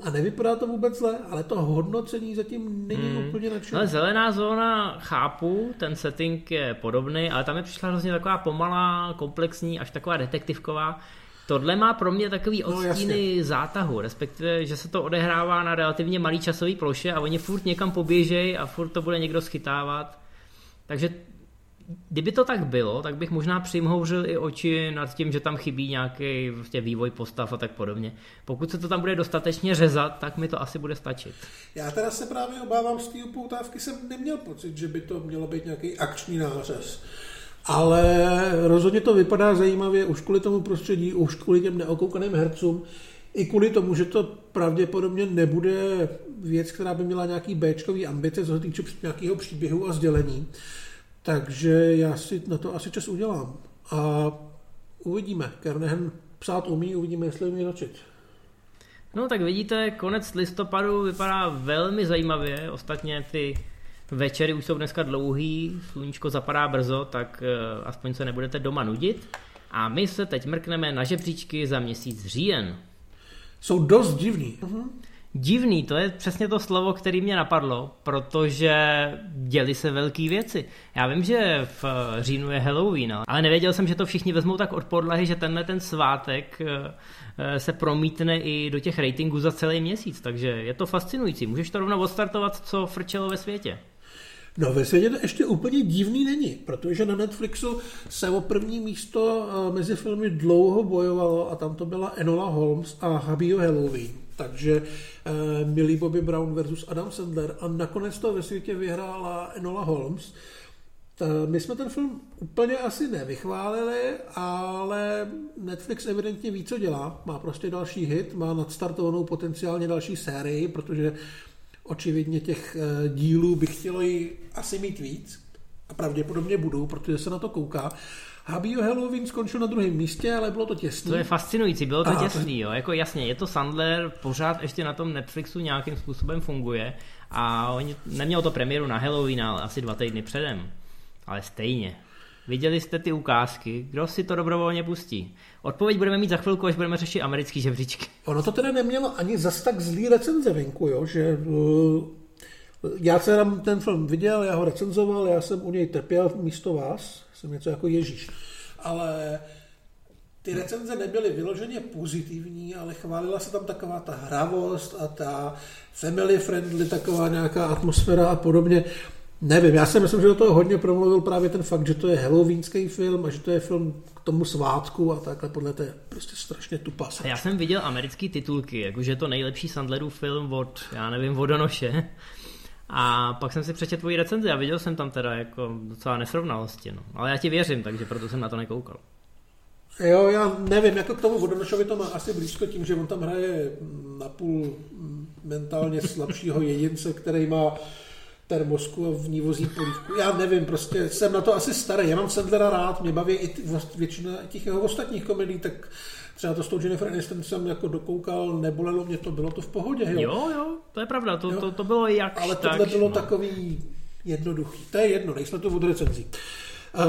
A nevypadá to vůbec zle, ale to hodnocení zatím není hmm. úplně nadšené. Ale zelená zóna chápu, ten setting je podobný, ale tam je přišla hrozně taková pomalá, komplexní, až taková detektivková. Tohle má pro mě takový no, odstíny no, zátahu, respektive, že se to odehrává na relativně malý časový ploše a oni furt někam poběžejí a furt to bude někdo schytávat. Takže kdyby to tak bylo, tak bych možná přimhouřil i oči nad tím, že tam chybí nějaký vlastně vývoj postav a tak podobně. Pokud se to tam bude dostatečně řezat, tak mi to asi bude stačit. Já teda se právě obávám z té upoutávky, jsem neměl pocit, že by to mělo být nějaký akční nářez ale rozhodně to vypadá zajímavě už kvůli tomu prostředí, už kvůli těm neokoukaným hercům, i kvůli tomu, že to pravděpodobně nebude věc, která by měla nějaký Bčkový ambice, co se týče nějakého příběhu a sdělení. Takže já si na to asi čas udělám. A uvidíme. Kernehen psát umí, uvidíme, jestli umí točit. No tak vidíte, konec listopadu vypadá velmi zajímavě, ostatně ty večery už jsou dneska dlouhý, sluníčko zapadá brzo, tak uh, aspoň se nebudete doma nudit. A my se teď mrkneme na žebříčky za měsíc říjen. Jsou dost divný. Uh-huh. Divný, to je přesně to slovo, který mě napadlo, protože děli se velké věci. Já vím, že v říjnu je Halloween, ale nevěděl jsem, že to všichni vezmou tak od podlahy, že tenhle ten svátek eh, eh, se promítne i do těch ratingů za celý měsíc, takže je to fascinující. Můžeš to rovnou odstartovat, co frčelo ve světě. No ve světě to ještě úplně divný není, protože na Netflixu se o první místo eh, mezi filmy dlouho bojovalo a tam to byla Enola Holmes a Habio Halloween. Takže eh, Millie Bobby Brown versus Adam Sandler a nakonec to ve světě vyhrála Enola Holmes. My jsme ten film úplně asi nevychválili, ale Netflix evidentně ví, co dělá. Má prostě další hit, má nadstartovanou potenciálně další sérii, protože očividně těch eh, dílů by chtělo ji asi mít víc a pravděpodobně budou, protože se na to kouká. Habio Halloween skončil na druhém místě, ale bylo to těsné. To je fascinující, bylo to Aha, těsný, jo. Jako jasně, je to Sandler, pořád ještě na tom Netflixu nějakým způsobem funguje a oni, nemělo to premiéru na Halloween, ale asi dva týdny předem. Ale stejně. Viděli jste ty ukázky, kdo si to dobrovolně pustí? Odpověď budeme mít za chvilku, až budeme řešit americký žebříčky. Ono to teda nemělo ani zas tak zlý recenze venku, jo? že uh, já jsem ten film viděl, já ho recenzoval, já jsem u něj trpěl místo vás, jsem něco jako Ježíš. Ale ty recenze nebyly vyloženě pozitivní, ale chválila se tam taková ta hravost a ta family friendly, taková nějaká atmosféra a podobně. Nevím, já si myslím, že do toho hodně promluvil právě ten fakt, že to je halloweenský film a že to je film k tomu svátku a takhle podle té prostě strašně tupá. Já jsem viděl americké titulky, jakože je to nejlepší Sandlerův film od, já nevím, vodonoše. A pak jsem si přečetl tvoji recenzi a viděl jsem tam teda jako docela nesrovnalosti. No. Ale já ti věřím, takže proto jsem na to nekoukal. Jo, já nevím, jako k tomu Vodonošovi to má asi blízko tím, že on tam hraje napůl mentálně slabšího jedince, který má termosku a v ní vozí polívku. Já nevím, prostě jsem na to asi starý. Já mám Sandlera rád, mě baví i většina těch jeho ostatních komedí, tak třeba to s tou Jennifer Aniston jsem jako dokoukal, nebolelo mě to, bylo to v pohodě. Jo, jo, jo to je pravda, to, to, to bylo jak Ale tak, tohle bylo no. takový jednoduchý. To je jedno, nejsme tu od recenzí. Uh,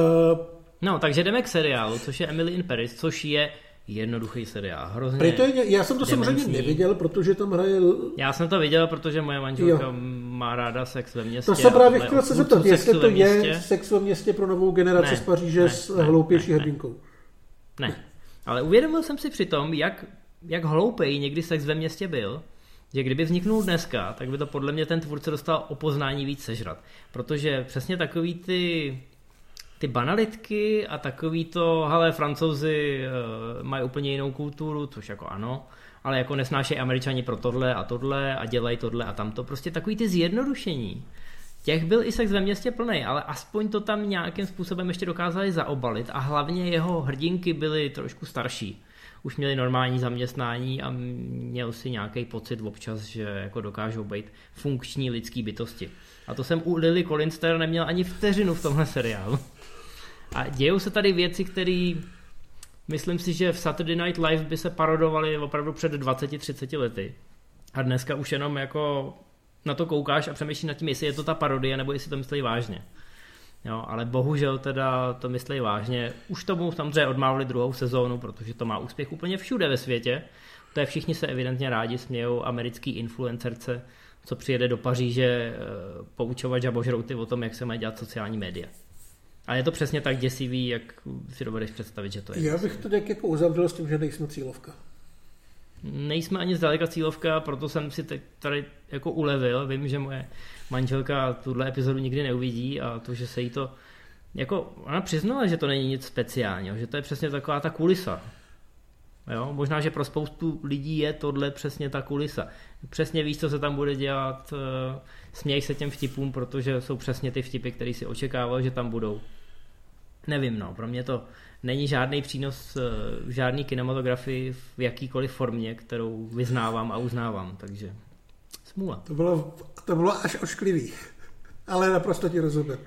no, takže jdeme k seriálu, což je Emily in Paris, což je jednoduchý seriál. Hrozně to je, já jsem to demenční. samozřejmě neviděl, protože tam hraje... Já jsem to viděl, protože moje manželka jo. má ráda sex ve městě. To se právě chtěl se zeptat, jestli to je sex ve městě pro novou generaci ne, z Paříže ne, s ne, hloupější ne, hrdinkou. Ne. ne, ale uvědomil jsem si přitom, jak, jak hloupej někdy sex ve městě byl, že kdyby vzniknul dneska, tak by to podle mě ten tvůrce dostal o poznání víc sežrat. Protože přesně takový ty ty banalitky a takový to, hele, francouzi uh, mají úplně jinou kulturu, což jako ano, ale jako nesnášejí američani pro tohle a tohle a dělají tohle a tamto. Prostě takový ty zjednodušení. Těch byl i sex ve městě plný, ale aspoň to tam nějakým způsobem ještě dokázali zaobalit a hlavně jeho hrdinky byly trošku starší. Už měli normální zaměstnání a měl si nějaký pocit občas, že jako dokážou být funkční lidský bytosti. A to jsem u Lily Collinster neměl ani vteřinu v tomhle seriálu. A dějou se tady věci, které myslím si, že v Saturday Night Live by se parodovaly opravdu před 20-30 lety. A dneska už jenom jako na to koukáš a přemýšlíš nad tím, jestli je to ta parodie, nebo jestli to myslí vážně. Jo, ale bohužel teda to myslí vážně. Už tomu samozřejmě odmávli druhou sezónu, protože to má úspěch úplně všude ve světě. To je všichni se evidentně rádi smějou americký influencerce, co přijede do Paříže eh, poučovat žabožrouty o tom, jak se mají dělat sociální média. A je to přesně tak děsivý, jak si dovedeš představit, že to je. Já bych to nějak jako uzavřel s tím, že nejsme cílovka. Nejsme ani zdaleka cílovka, proto jsem si teď tady jako ulevil. Vím, že moje manželka tuhle epizodu nikdy neuvidí a to, že se jí to jako, ona přiznala, že to není nic speciálního, že to je přesně taková ta kulisa. Jo? Možná, že pro spoustu lidí je tohle přesně ta kulisa. Přesně víš, co se tam bude dělat, eh, směj se těm vtipům, protože jsou přesně ty vtipy, které si očekával, že tam budou. Nevím, no, pro mě to není žádný přínos v eh, žádný kinematografii v jakýkoliv formě, kterou vyznávám a uznávám, takže smůla. To bylo, to bylo až ošklivý. ale naprosto ti rozumím.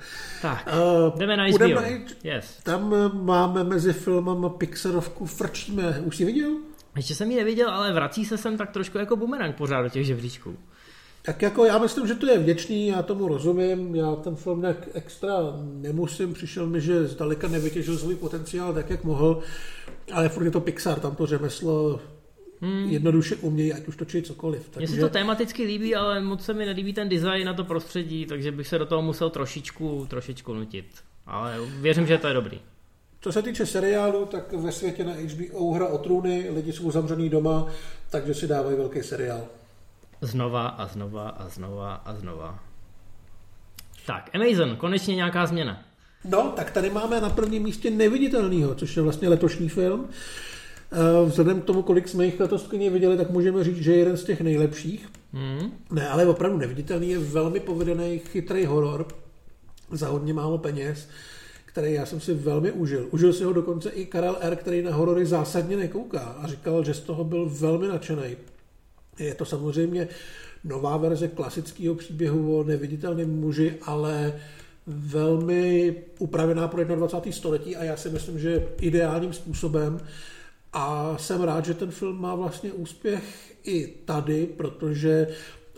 Tak, uh, jdeme na HBO. Na, yes. Tam máme mezi filmem Pixarovku Frčíme. Už jsi viděl? Ještě jsem ji neviděl, ale vrací se sem tak trošku jako bumerang pořád do těch žebříčků. Tak jako já myslím, že to je vděčný, já tomu rozumím, já ten film nějak extra nemusím, přišel mi, že zdaleka nevytěžil svůj potenciál tak, jak mohl, ale furt je to Pixar, tam to řemeslo hmm. jednoduše umějí, ať už točí cokoliv. Takže... Mně se to tematicky líbí, ale moc se mi nelíbí ten design na to prostředí, takže bych se do toho musel trošičku, trošičku nutit. Ale věřím, že to je dobrý. Co se týče seriálu, tak ve světě na HBO hra o trůny, lidi jsou zavřený doma, takže si dávají velký seriál. Znova a znova a znova a znova. Tak, Amazon, konečně nějaká změna. No, tak tady máme na prvním místě Neviditelnýho, což je vlastně letošní film. Eh, vzhledem k tomu, kolik jsme jich letos viděli, tak můžeme říct, že je jeden z těch nejlepších. Hmm. Ne, ale opravdu Neviditelný je velmi povedený, chytrý horor za hodně málo peněz, který já jsem si velmi užil. Užil si ho dokonce i Karel R., který na horory zásadně nekouká a říkal, že z toho byl velmi nadšený. Je to samozřejmě nová verze klasického příběhu o neviditelném muži, ale velmi upravená pro 21. století a já si myslím, že ideálním způsobem. A jsem rád, že ten film má vlastně úspěch i tady, protože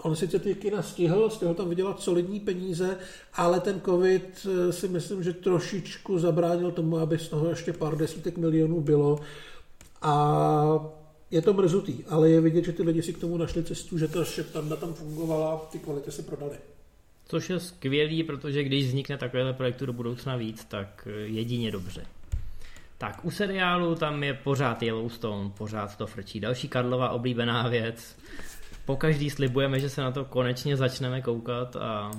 on sice ty kina stihl, stihl tam vydělat solidní peníze, ale ten covid eh, si myslím, že trošičku zabránil tomu, aby z toho ještě pár desítek milionů bylo. A je to mrzutý, ale je vidět, že ty lidi si k tomu našli cestu, že ta šeptanda tam fungovala, ty kvality se prodaly. Což je skvělý, protože když vznikne takovéhle projektu do budoucna víc, tak jedině dobře. Tak u seriálu tam je pořád Yellowstone, pořád to frčí. Další Karlova oblíbená věc. Po každý slibujeme, že se na to konečně začneme koukat a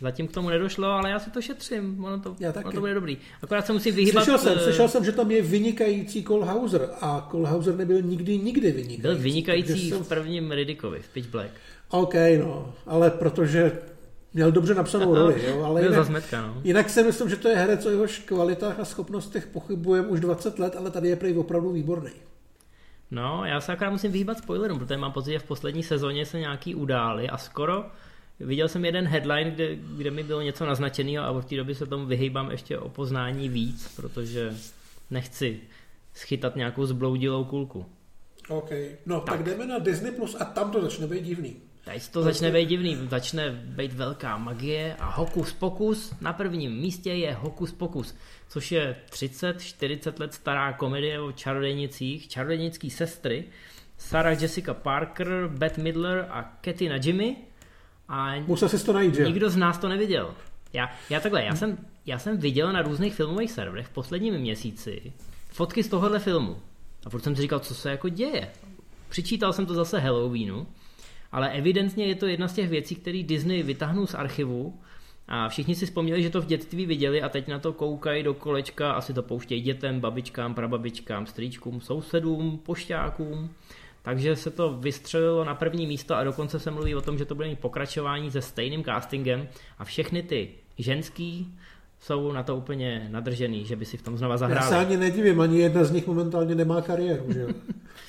Zatím k tomu nedošlo, ale já si to šetřím, ono to, já taky. ono to bude dobrý. Akorát se musím vyhýbat... Slyšel jsem, eh, slyšel jsem, že tam je vynikající Kolhauser a Kolhauser nebyl nikdy, nikdy vynikající. Byl vynikající jsem... v prvním Riddickovi, v Pitch Black. OK, no, ale protože měl dobře napsanou roli, jo, ale jinak, zmetka, no. jinak si myslím, že to je herec o jehož kvalitách a schopnostech pochybujeme už 20 let, ale tady je prý opravdu výborný. No, já se akorát musím vyhýbat spoilerům, protože mám pocit, že v poslední sezóně se nějaký udály a skoro Viděl jsem jeden headline, kde, kde mi bylo něco naznačeného a od té doby se tomu vyhýbám ještě o poznání víc, protože nechci schytat nějakou zbloudilou kulku. OK, no tak, tak jdeme na Disney Plus a tam to začne být divný. Teď to začne být divný, začne být velká magie a Hokus Pokus. Na prvním místě je Hokus Pokus, což je 30-40 let stará komedie o čarodějnicích, čarodějnický sestry, Sarah Jessica Parker, Beth Midler a Katy Jimmy a Musel jsi to najít, že? Nikdo z nás to neviděl. Já, já takhle, já jsem, já jsem viděl na různých filmových serverech v posledním měsíci fotky z tohohle filmu. A proto jsem si říkal, co se jako děje. Přičítal jsem to zase Halloweenu, ale evidentně je to jedna z těch věcí, které Disney vytáhnul z archivu a všichni si vzpomněli, že to v dětství viděli a teď na to koukají do kolečka, asi to pouštějí dětem, babičkám, prababičkám, strýčkům, sousedům, pošťákům takže se to vystřelilo na první místo a dokonce se mluví o tom, že to bude mít pokračování se stejným castingem a všechny ty ženský jsou na to úplně nadržený, že by si v tom znova zahráli. Já se ani nedivím, ani jedna z nich momentálně nemá kariéru, že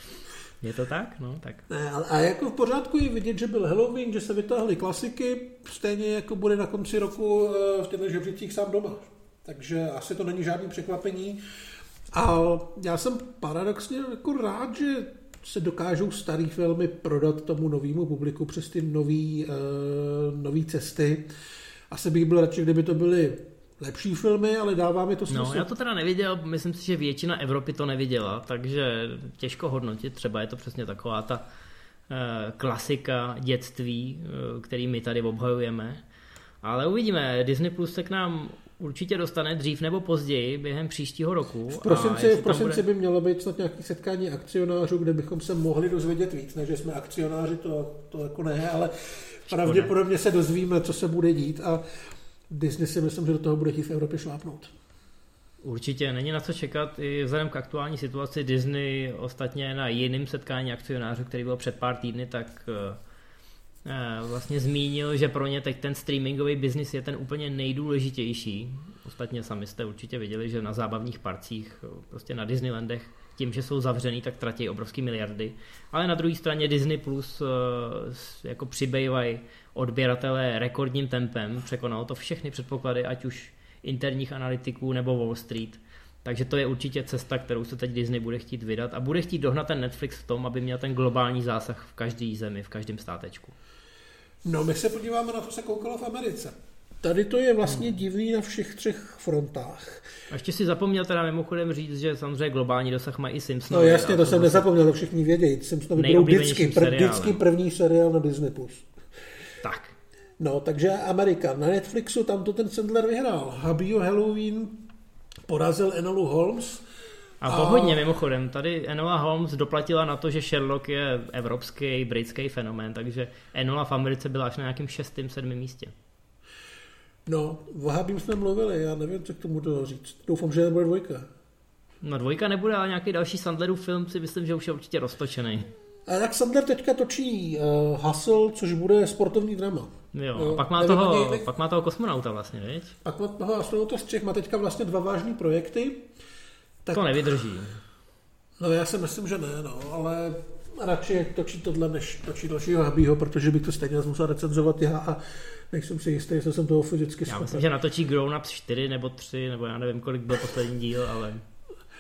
Je to tak? No, tak. Ne, a jako v pořádku je vidět, že byl Halloween, že se vytáhly klasiky, stejně jako bude na konci roku eh, v těchto žebřících sám doma. Takže asi to není žádný překvapení. A já jsem paradoxně jako rád, že se dokážou starý filmy prodat tomu novému publiku přes ty nové uh, nový cesty. Asi bych byl radši, kdyby to byly lepší filmy, ale dává mi to no, smysl. No, já to teda neviděl, myslím si, že většina Evropy to neviděla, takže těžko hodnotit, třeba je to přesně taková ta uh, klasika dětství, uh, který my tady obhajujeme. Ale uvidíme, Disney Plus se k nám určitě dostane dřív nebo později během příštího roku. V prosinci, v prosinci bude... by mělo být snad nějaké setkání akcionářů, kde bychom se mohli dozvědět víc, než jsme akcionáři, to, to jako ne, ale Škoda. pravděpodobně se dozvíme, co se bude dít a Disney si myslím, že do toho bude chtít v Evropě šlápnout. Určitě není na co čekat. I vzhledem k aktuální situaci Disney ostatně na jiném setkání akcionářů, který byl před pár týdny, tak eh, vlastně zmínil, že pro ně teď ten streamingový biznis je ten úplně nejdůležitější Ostatně sami jste určitě viděli, že na zábavních parcích, prostě na Disneylandech, tím, že jsou zavřený, tak tratí obrovské miliardy. Ale na druhé straně Disney Plus eh, jako přibývají odběratele rekordním tempem, překonalo to všechny předpoklady, ať už interních analytiků nebo Wall Street. Takže to je určitě cesta, kterou se teď Disney bude chtít vydat a bude chtít dohnat ten Netflix v tom, aby měl ten globální zásah v každé zemi, v každém státečku. No, my se podíváme na to, co se koukalo v Americe. Tady to je vlastně hmm. divný na všech třech frontách. A ještě si zapomněl teda mimochodem říct, že samozřejmě globální dosah mají i Simpsons. No jasně, to, to jsem nezapomněl, to všichni vědějí. Simpsonovi budou vždycky, vždycky první seriál na Disney+. Tak. No, takže Amerika. Na Netflixu tam to ten Sandler vyhrál. Habio Halloween porazil Enolu Holmes. A to a... hodně mimochodem. Tady Enola Holmes doplatila na to, že Sherlock je evropský, britský fenomén, takže Enola v Americe byla až na nějakém šestém, sedmém místě. No, o Habím jsme mluvili, já nevím, co k tomu to říct. Doufám, že nebude dvojka. No dvojka nebude, ale nějaký další Sandlerův film si myslím, že už je určitě roztočený. A tak Sandler teďka točí uh, Hustle, což bude sportovní drama. Jo, no, pak, má toho, nevím, pak má toho kosmonauta vlastně, viď? Pak má toho astronauta z Čech, má teďka vlastně dva vážní projekty. Tak... To nevydrží. No já si myslím, že ne, no, ale radši točí tohle, než točí dalšího Habího, protože bych to stejně musel recenzovat já a nejsem si jistý, jestli jsem toho fyzicky Já myslím, že natočí Grown Ups 4 nebo 3, nebo já nevím, kolik byl poslední díl, ale...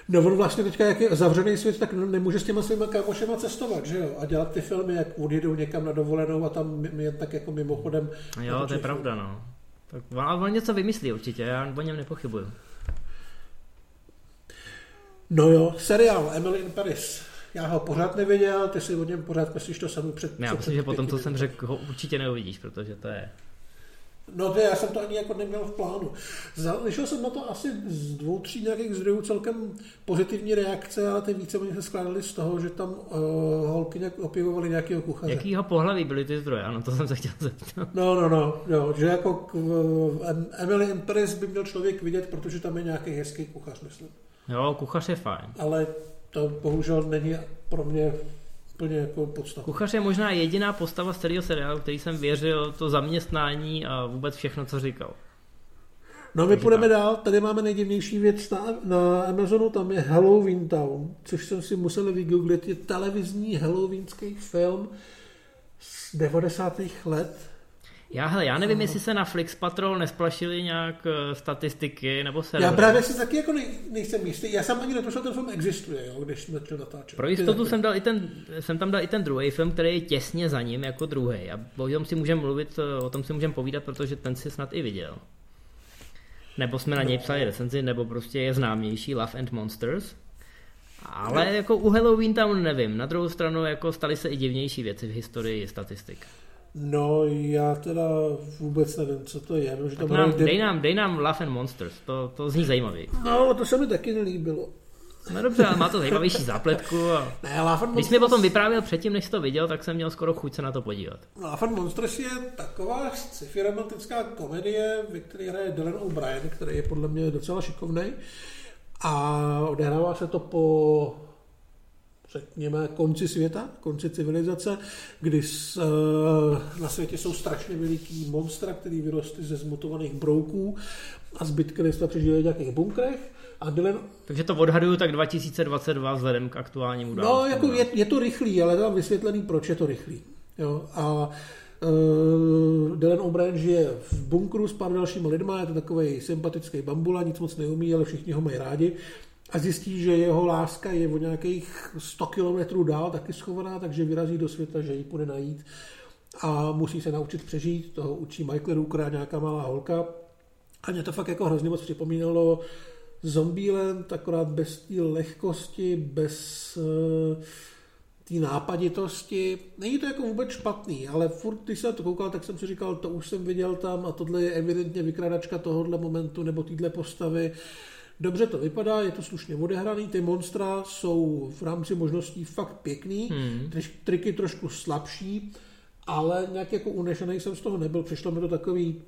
No on vlastně teďka, jak je zavřený svět, tak nemůže s těma svýma kámošema cestovat, že jo? A dělat ty filmy, jak odjedou někam na dovolenou a tam jen tak jako mimochodem... Jo, to je pravda, no. Tak on, on něco vymyslí určitě, já o něm nepochybuju. No jo, seriál Emily in Paris. Já ho pořád neviděl, ty si o něm pořád myslíš to samý před... Já myslím, že potom, co jsem řekl, ho určitě neuvidíš, protože to je No to já jsem to ani jako neměl v plánu. Slyšel jsem na to asi z dvou, tří nějakých zdrojů celkem pozitivní reakce, ale ty více se skládaly z toho, že tam uh, holky nějak opěvovaly nějakého kuchaře. Jakýho pohlaví byly ty zdroje? Ano, to jsem se chtěl zeptat. No, no, no, jo, že jako k, uh, Emily in Paris by měl člověk vidět, protože tam je nějaký hezký kuchař, myslím. Jo, kuchař je fajn. Ale to bohužel není pro mě úplně jako podstatné. Kuchař je možná jediná postava z celého seriálu, který jsem věřil to zaměstnání a vůbec všechno, co říkal. No my půjdeme dál, tady máme nejdivnější věc na, na Amazonu, tam je Halloween Town, což jsem si musel vygooglit, je televizní halloweenský film z 90. let já, hele, já nevím, jestli se na Flix Patrol nesplašili nějak uh, statistiky nebo se. Já právě si taky jako nej, nejsem jistý. Já jsem ani netušil, ten film existuje, jo, když jsme to natáčeli. Pro jistotu jsem, dal i ten, jsem tam dal i ten druhý film, který je těsně za ním jako druhý. A o tom si můžeme mluvit, eh, o tom si můžeme povídat, protože ten si snad i viděl. Nebo jsme na něj psali recenzi, nebo prostě je známější Love and Monsters. Ale no. jako u Halloween tam nevím. Na druhou stranu jako staly se i divnější věci v historii statistik. No, já teda vůbec nevím, co to je. No, že tam nám, dej, nám, dej nám Love and Monsters, to, to zní zajímavý. No, to se mi taky nelíbilo. No dobře, ale má to zajímavější zápletku. A... Ne, Love and Když jsi mi potom vyprávěl předtím, než jsi to viděl, tak jsem měl skoro chuť se na to podívat. Love and Monsters je taková sci-fi romantická komedie, ve které hraje Dylan O'Brien, který je podle mě docela šikovný. A odehrává se to po řekněme, konci světa, konci civilizace, kdy s, e, na světě jsou strašně veliký monstra, který vyrostly ze zmutovaných brouků a zbytky lidstva přežívají v nějakých bunkrech. A Dylan... Takže to odhaduju tak 2022 vzhledem k aktuálnímu dálu. No, jako je, je, to rychlý, ale tam vysvětlený, proč je to rychlý. Jo? A Uh, Dylan O'Brien žije v bunkru s pár dalšíma lidma, je to takový sympatický bambula, nic moc neumí, ale všichni ho mají rádi a zjistí, že jeho láska je o nějakých 100 kilometrů dál taky schovaná, takže vyrazí do světa, že ji půjde najít a musí se naučit přežít. Toho učí Michael Rooker nějaká malá holka. A mě to fakt jako hrozně moc připomínalo Zombieland, akorát bez té lehkosti, bez uh, té nápaditosti. Není to jako vůbec špatný, ale furt, když jsem to koukal, tak jsem si říkal, to už jsem viděl tam a tohle je evidentně vykradačka tohohle momentu nebo téhle postavy. Dobře to vypadá, je to slušně odehraný, ty monstra jsou v rámci možností fakt pěkný, hmm. triky trošku slabší, ale nějak jako unešený jsem z toho nebyl, přišlo mi to takový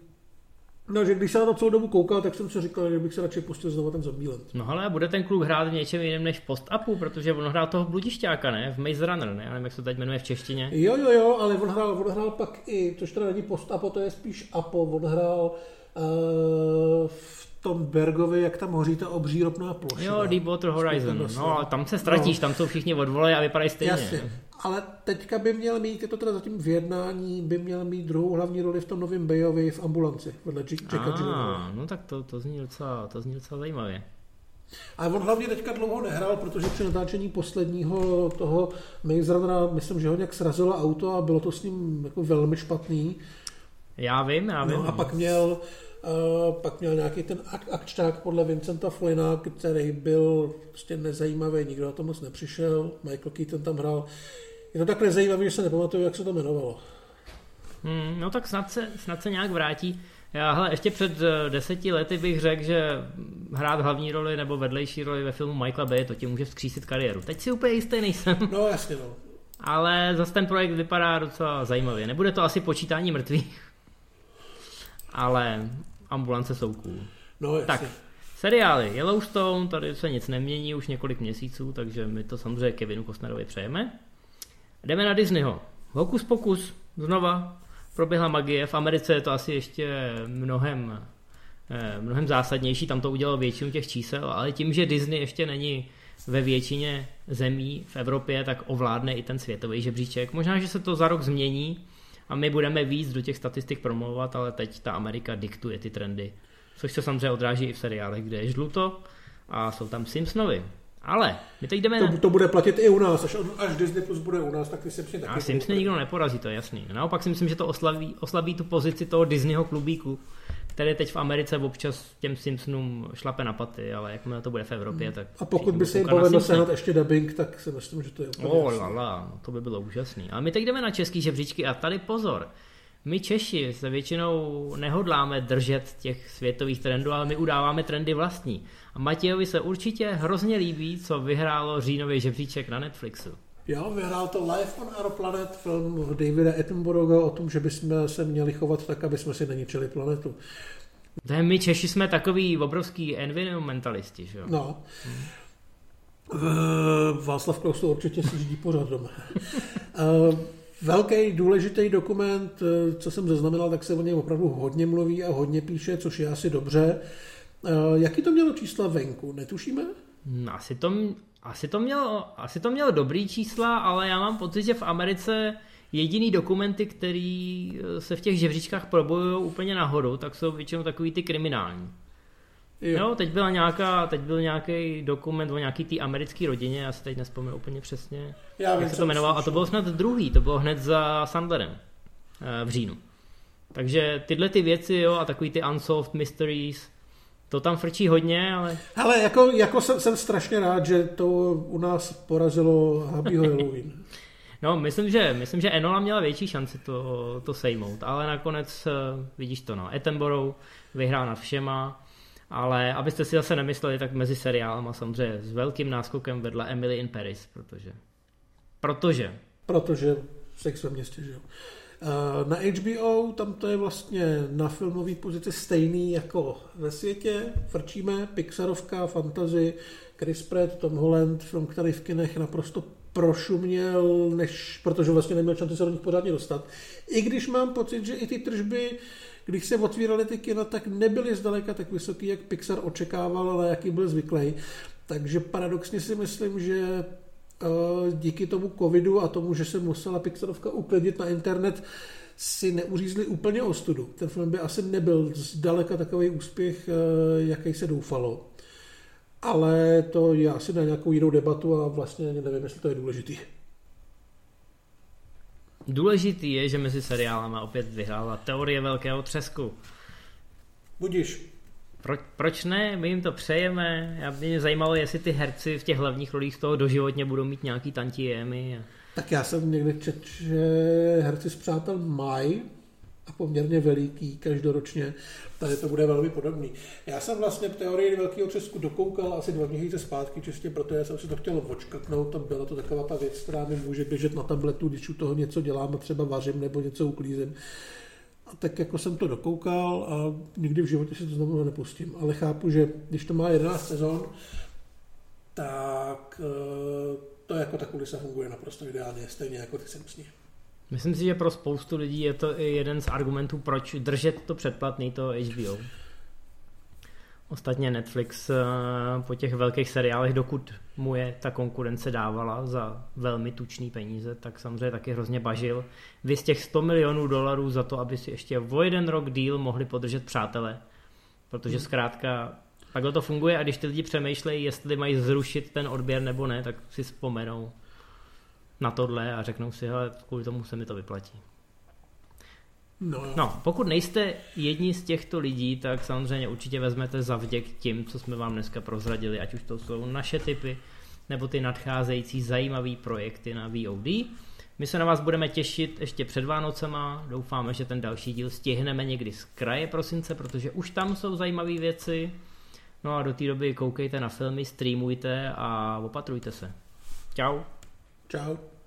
No, že když se na to celou dobu koukal, tak jsem si říkal, že bych se radši pustil znovu ten Zombieland. No ale bude ten kluk hrát v něčem jiném než post-upu, protože on hrál toho bludišťáka, ne? V Maze Runner, ne? Já nevím, jak se to teď jmenuje v češtině. Jo, jo, jo, ale on hrál, on hrál pak i, což teda není post-upo, to je spíš apo, on hrál uh, v tom Bergovi, jak tam hoří ta obří ropná plošina. Jo, Deepwater Horizon. No, ale tam se ztratíš, no. tam jsou všichni od vole a vypadají stejně. Jasně. Ale teďka by měl mít, je to teda zatím v jednání, by měl mít druhou hlavní roli v tom novém Bayovi v ambulanci, vedle Jacka ah, No tak to, to, zní docela, to zní docela zajímavě. A on hlavně teďka dlouho nehrál, protože při natáčení posledního toho Maze Runnera, myslím, že ho nějak srazilo auto a bylo to s ním jako velmi špatný. Já vím, já vím. No a pak měl, pak měl nějaký ten ak- akčták podle Vincenta Flina, který byl prostě nezajímavý, nikdo na to moc nepřišel, Michael Keaton tam hrál. Je to tak nezajímavý, že se nepamatuju, jak se to jmenovalo. Hmm, no tak snad se, snad se nějak vrátí. Já hele, ještě před eh, deseti lety bych řekl, že hrát hlavní roli nebo vedlejší roli ve filmu Michaela Bay to ti může vzkřísit kariéru. Teď si úplně jistý nejsem. No jasně no. Ale zase ten projekt vypadá docela zajímavě. Nebude to asi počítání mrtvých, ale ambulance jsou cool. No jasně. Tak, seriály Yellowstone, tady se nic nemění už několik měsíců, takže my to samozřejmě Kevinu Costnerovi přejeme. Jdeme na Disneyho. Hokus pokus, znova proběhla magie. V Americe je to asi ještě mnohem, eh, mnohem zásadnější, tam to udělalo většinu těch čísel, ale tím, že Disney ještě není ve většině zemí v Evropě, tak ovládne i ten světový žebříček. Možná, že se to za rok změní a my budeme víc do těch statistik promluvat, ale teď ta Amerika diktuje ty trendy. Což se samozřejmě odráží i v seriálech, kde je žluto a jsou tam Simpsonovi. Ale my teď jdeme... To, na... to bude platit i u nás, až, až Disney Plus bude u nás, tak ty Simpsony taky... A Simpsony nikdo neporazí, to je jasný. Naopak si myslím, že to oslaví, oslabí tu pozici toho Disneyho klubíku, který teď v Americe občas těm Simpsonům šlape na paty, ale jakmile to bude v Evropě, hmm. tak... A pokud by se jim povedlo sehnat ještě dubbing, tak si myslím, že to je úplně Oh, lala, to by bylo úžasný. A my teď jdeme na český žebříčky a tady pozor. My Češi se většinou nehodláme držet těch světových trendů, ale my udáváme trendy vlastní. A Matějovi se určitě hrozně líbí, co vyhrálo říjnový žebříček na Netflixu. Jo, vyhrál to Life on Our Planet, film Davida Attenborougha o tom, že bychom se měli chovat tak, aby jsme si neničili planetu. To my Češi jsme takový obrovský environmentalisti, že jo? No. Hmm. Václav Klaus to určitě si řídí pořád doma. Velký důležitý dokument, co jsem zaznamenal, tak se o něm opravdu hodně mluví a hodně píše, což je asi dobře. Jaký to mělo čísla venku, netušíme? No, asi to, asi to, mělo, asi to mělo dobrý čísla, ale já mám pocit, že v Americe jediný dokumenty, který eh, se v těch žebříčkách probojují úplně nahoru, tak jsou většinou takový ty kriminální. Jo. jo, teď, byla nějaká, teď byl nějaký dokument o nějaký té americké rodině, já si teď nespomínám úplně přesně, já jak vím, se to jmenoval, a to bylo snad druhý, to bylo hned za Sandlerem eh, v říjnu. Takže tyhle ty věci, jo, a takový ty unsolved mysteries, to tam frčí hodně, ale... Ale jako, jako jsem, jsem strašně rád, že to u nás porazilo Happyho Halloween. no, myslím, že, myslím, že Enola měla větší šanci to, to sejmout, ale nakonec eh, vidíš to, no. Attenborough vyhrál nad všema, ale abyste si zase nemysleli, tak mezi seriálama samozřejmě s velkým náskokem vedla Emily in Paris, protože... Protože... Protože sex ve městě, že jo. Na HBO tam to je vlastně na filmové pozici stejný jako ve světě. Frčíme, Pixarovka, fantasy, Chris Pratt, Tom Holland, film, který v kinech naprosto prošuměl, než, protože vlastně neměl šanci se do nich pořádně dostat. I když mám pocit, že i ty tržby, když se otvíraly ty kina, tak nebyly zdaleka tak vysoký, jak Pixar očekával, ale jaký byl zvyklý. Takže paradoxně si myslím, že Eh, díky tomu covidu a tomu, že se musela Pixarovka uklidit na internet, si neuřízli úplně ostudu. Ten film by asi nebyl zdaleka takový úspěch, eh, jaký se doufalo. Ale to je asi na nějakou jinou debatu a vlastně nevím, jestli to je důležitý. Důležitý je, že mezi seriálama opět vyhrála teorie velkého třesku. Budíš. Pro, proč ne? My jim to přejeme. Já by mě zajímalo, jestli ty herci v těch hlavních rolích z toho doživotně budou mít nějaký tantiemy. Tak já jsem někdy četl, že herci z Přátel mají a poměrně veliký každoročně. Tady to bude velmi podobný. Já jsem vlastně teorii Velkého třesku dokoukal asi dva měsíce zpátky, čistě proto já jsem si to chtěl očkatnout. To byla to taková ta věc, která mi může běžet na tabletu, když u toho něco dělám a třeba vařím nebo něco uklízím. A tak jako jsem to dokoukal a nikdy v životě si to znovu nepustím. Ale chápu, že když to má 11 sezon, tak eh, to jako ta kulisa funguje naprosto ideálně, stejně jako ty Simpsony. Myslím si, že pro spoustu lidí je to jeden z argumentů, proč držet to předplatný, to HBO. Ostatně Netflix eh, po těch velkých seriálech, dokud mu je ta konkurence dávala za velmi tučný peníze, tak samozřejmě taky hrozně bažil. Vy z těch 100 milionů dolarů za to, aby si ještě o jeden rok díl mohli podržet přátele. Protože hmm. zkrátka takhle to funguje a když ty lidi přemýšlejí, jestli mají zrušit ten odběr nebo ne, tak si vzpomenou na tohle a řeknou si, hele, kvůli tomu se mi to vyplatí. No. no, pokud nejste jedni z těchto lidí, tak samozřejmě určitě vezmete za vděk tím, co jsme vám dneska prozradili, ať už to jsou naše typy, nebo ty nadcházející zajímavé projekty na VOD. My se na vás budeme těšit ještě před Vánocema, doufáme, že ten další díl stihneme někdy z kraje prosince, protože už tam jsou zajímavé věci. No a do té doby koukejte na filmy, streamujte a opatrujte se. Ciao. Ciao.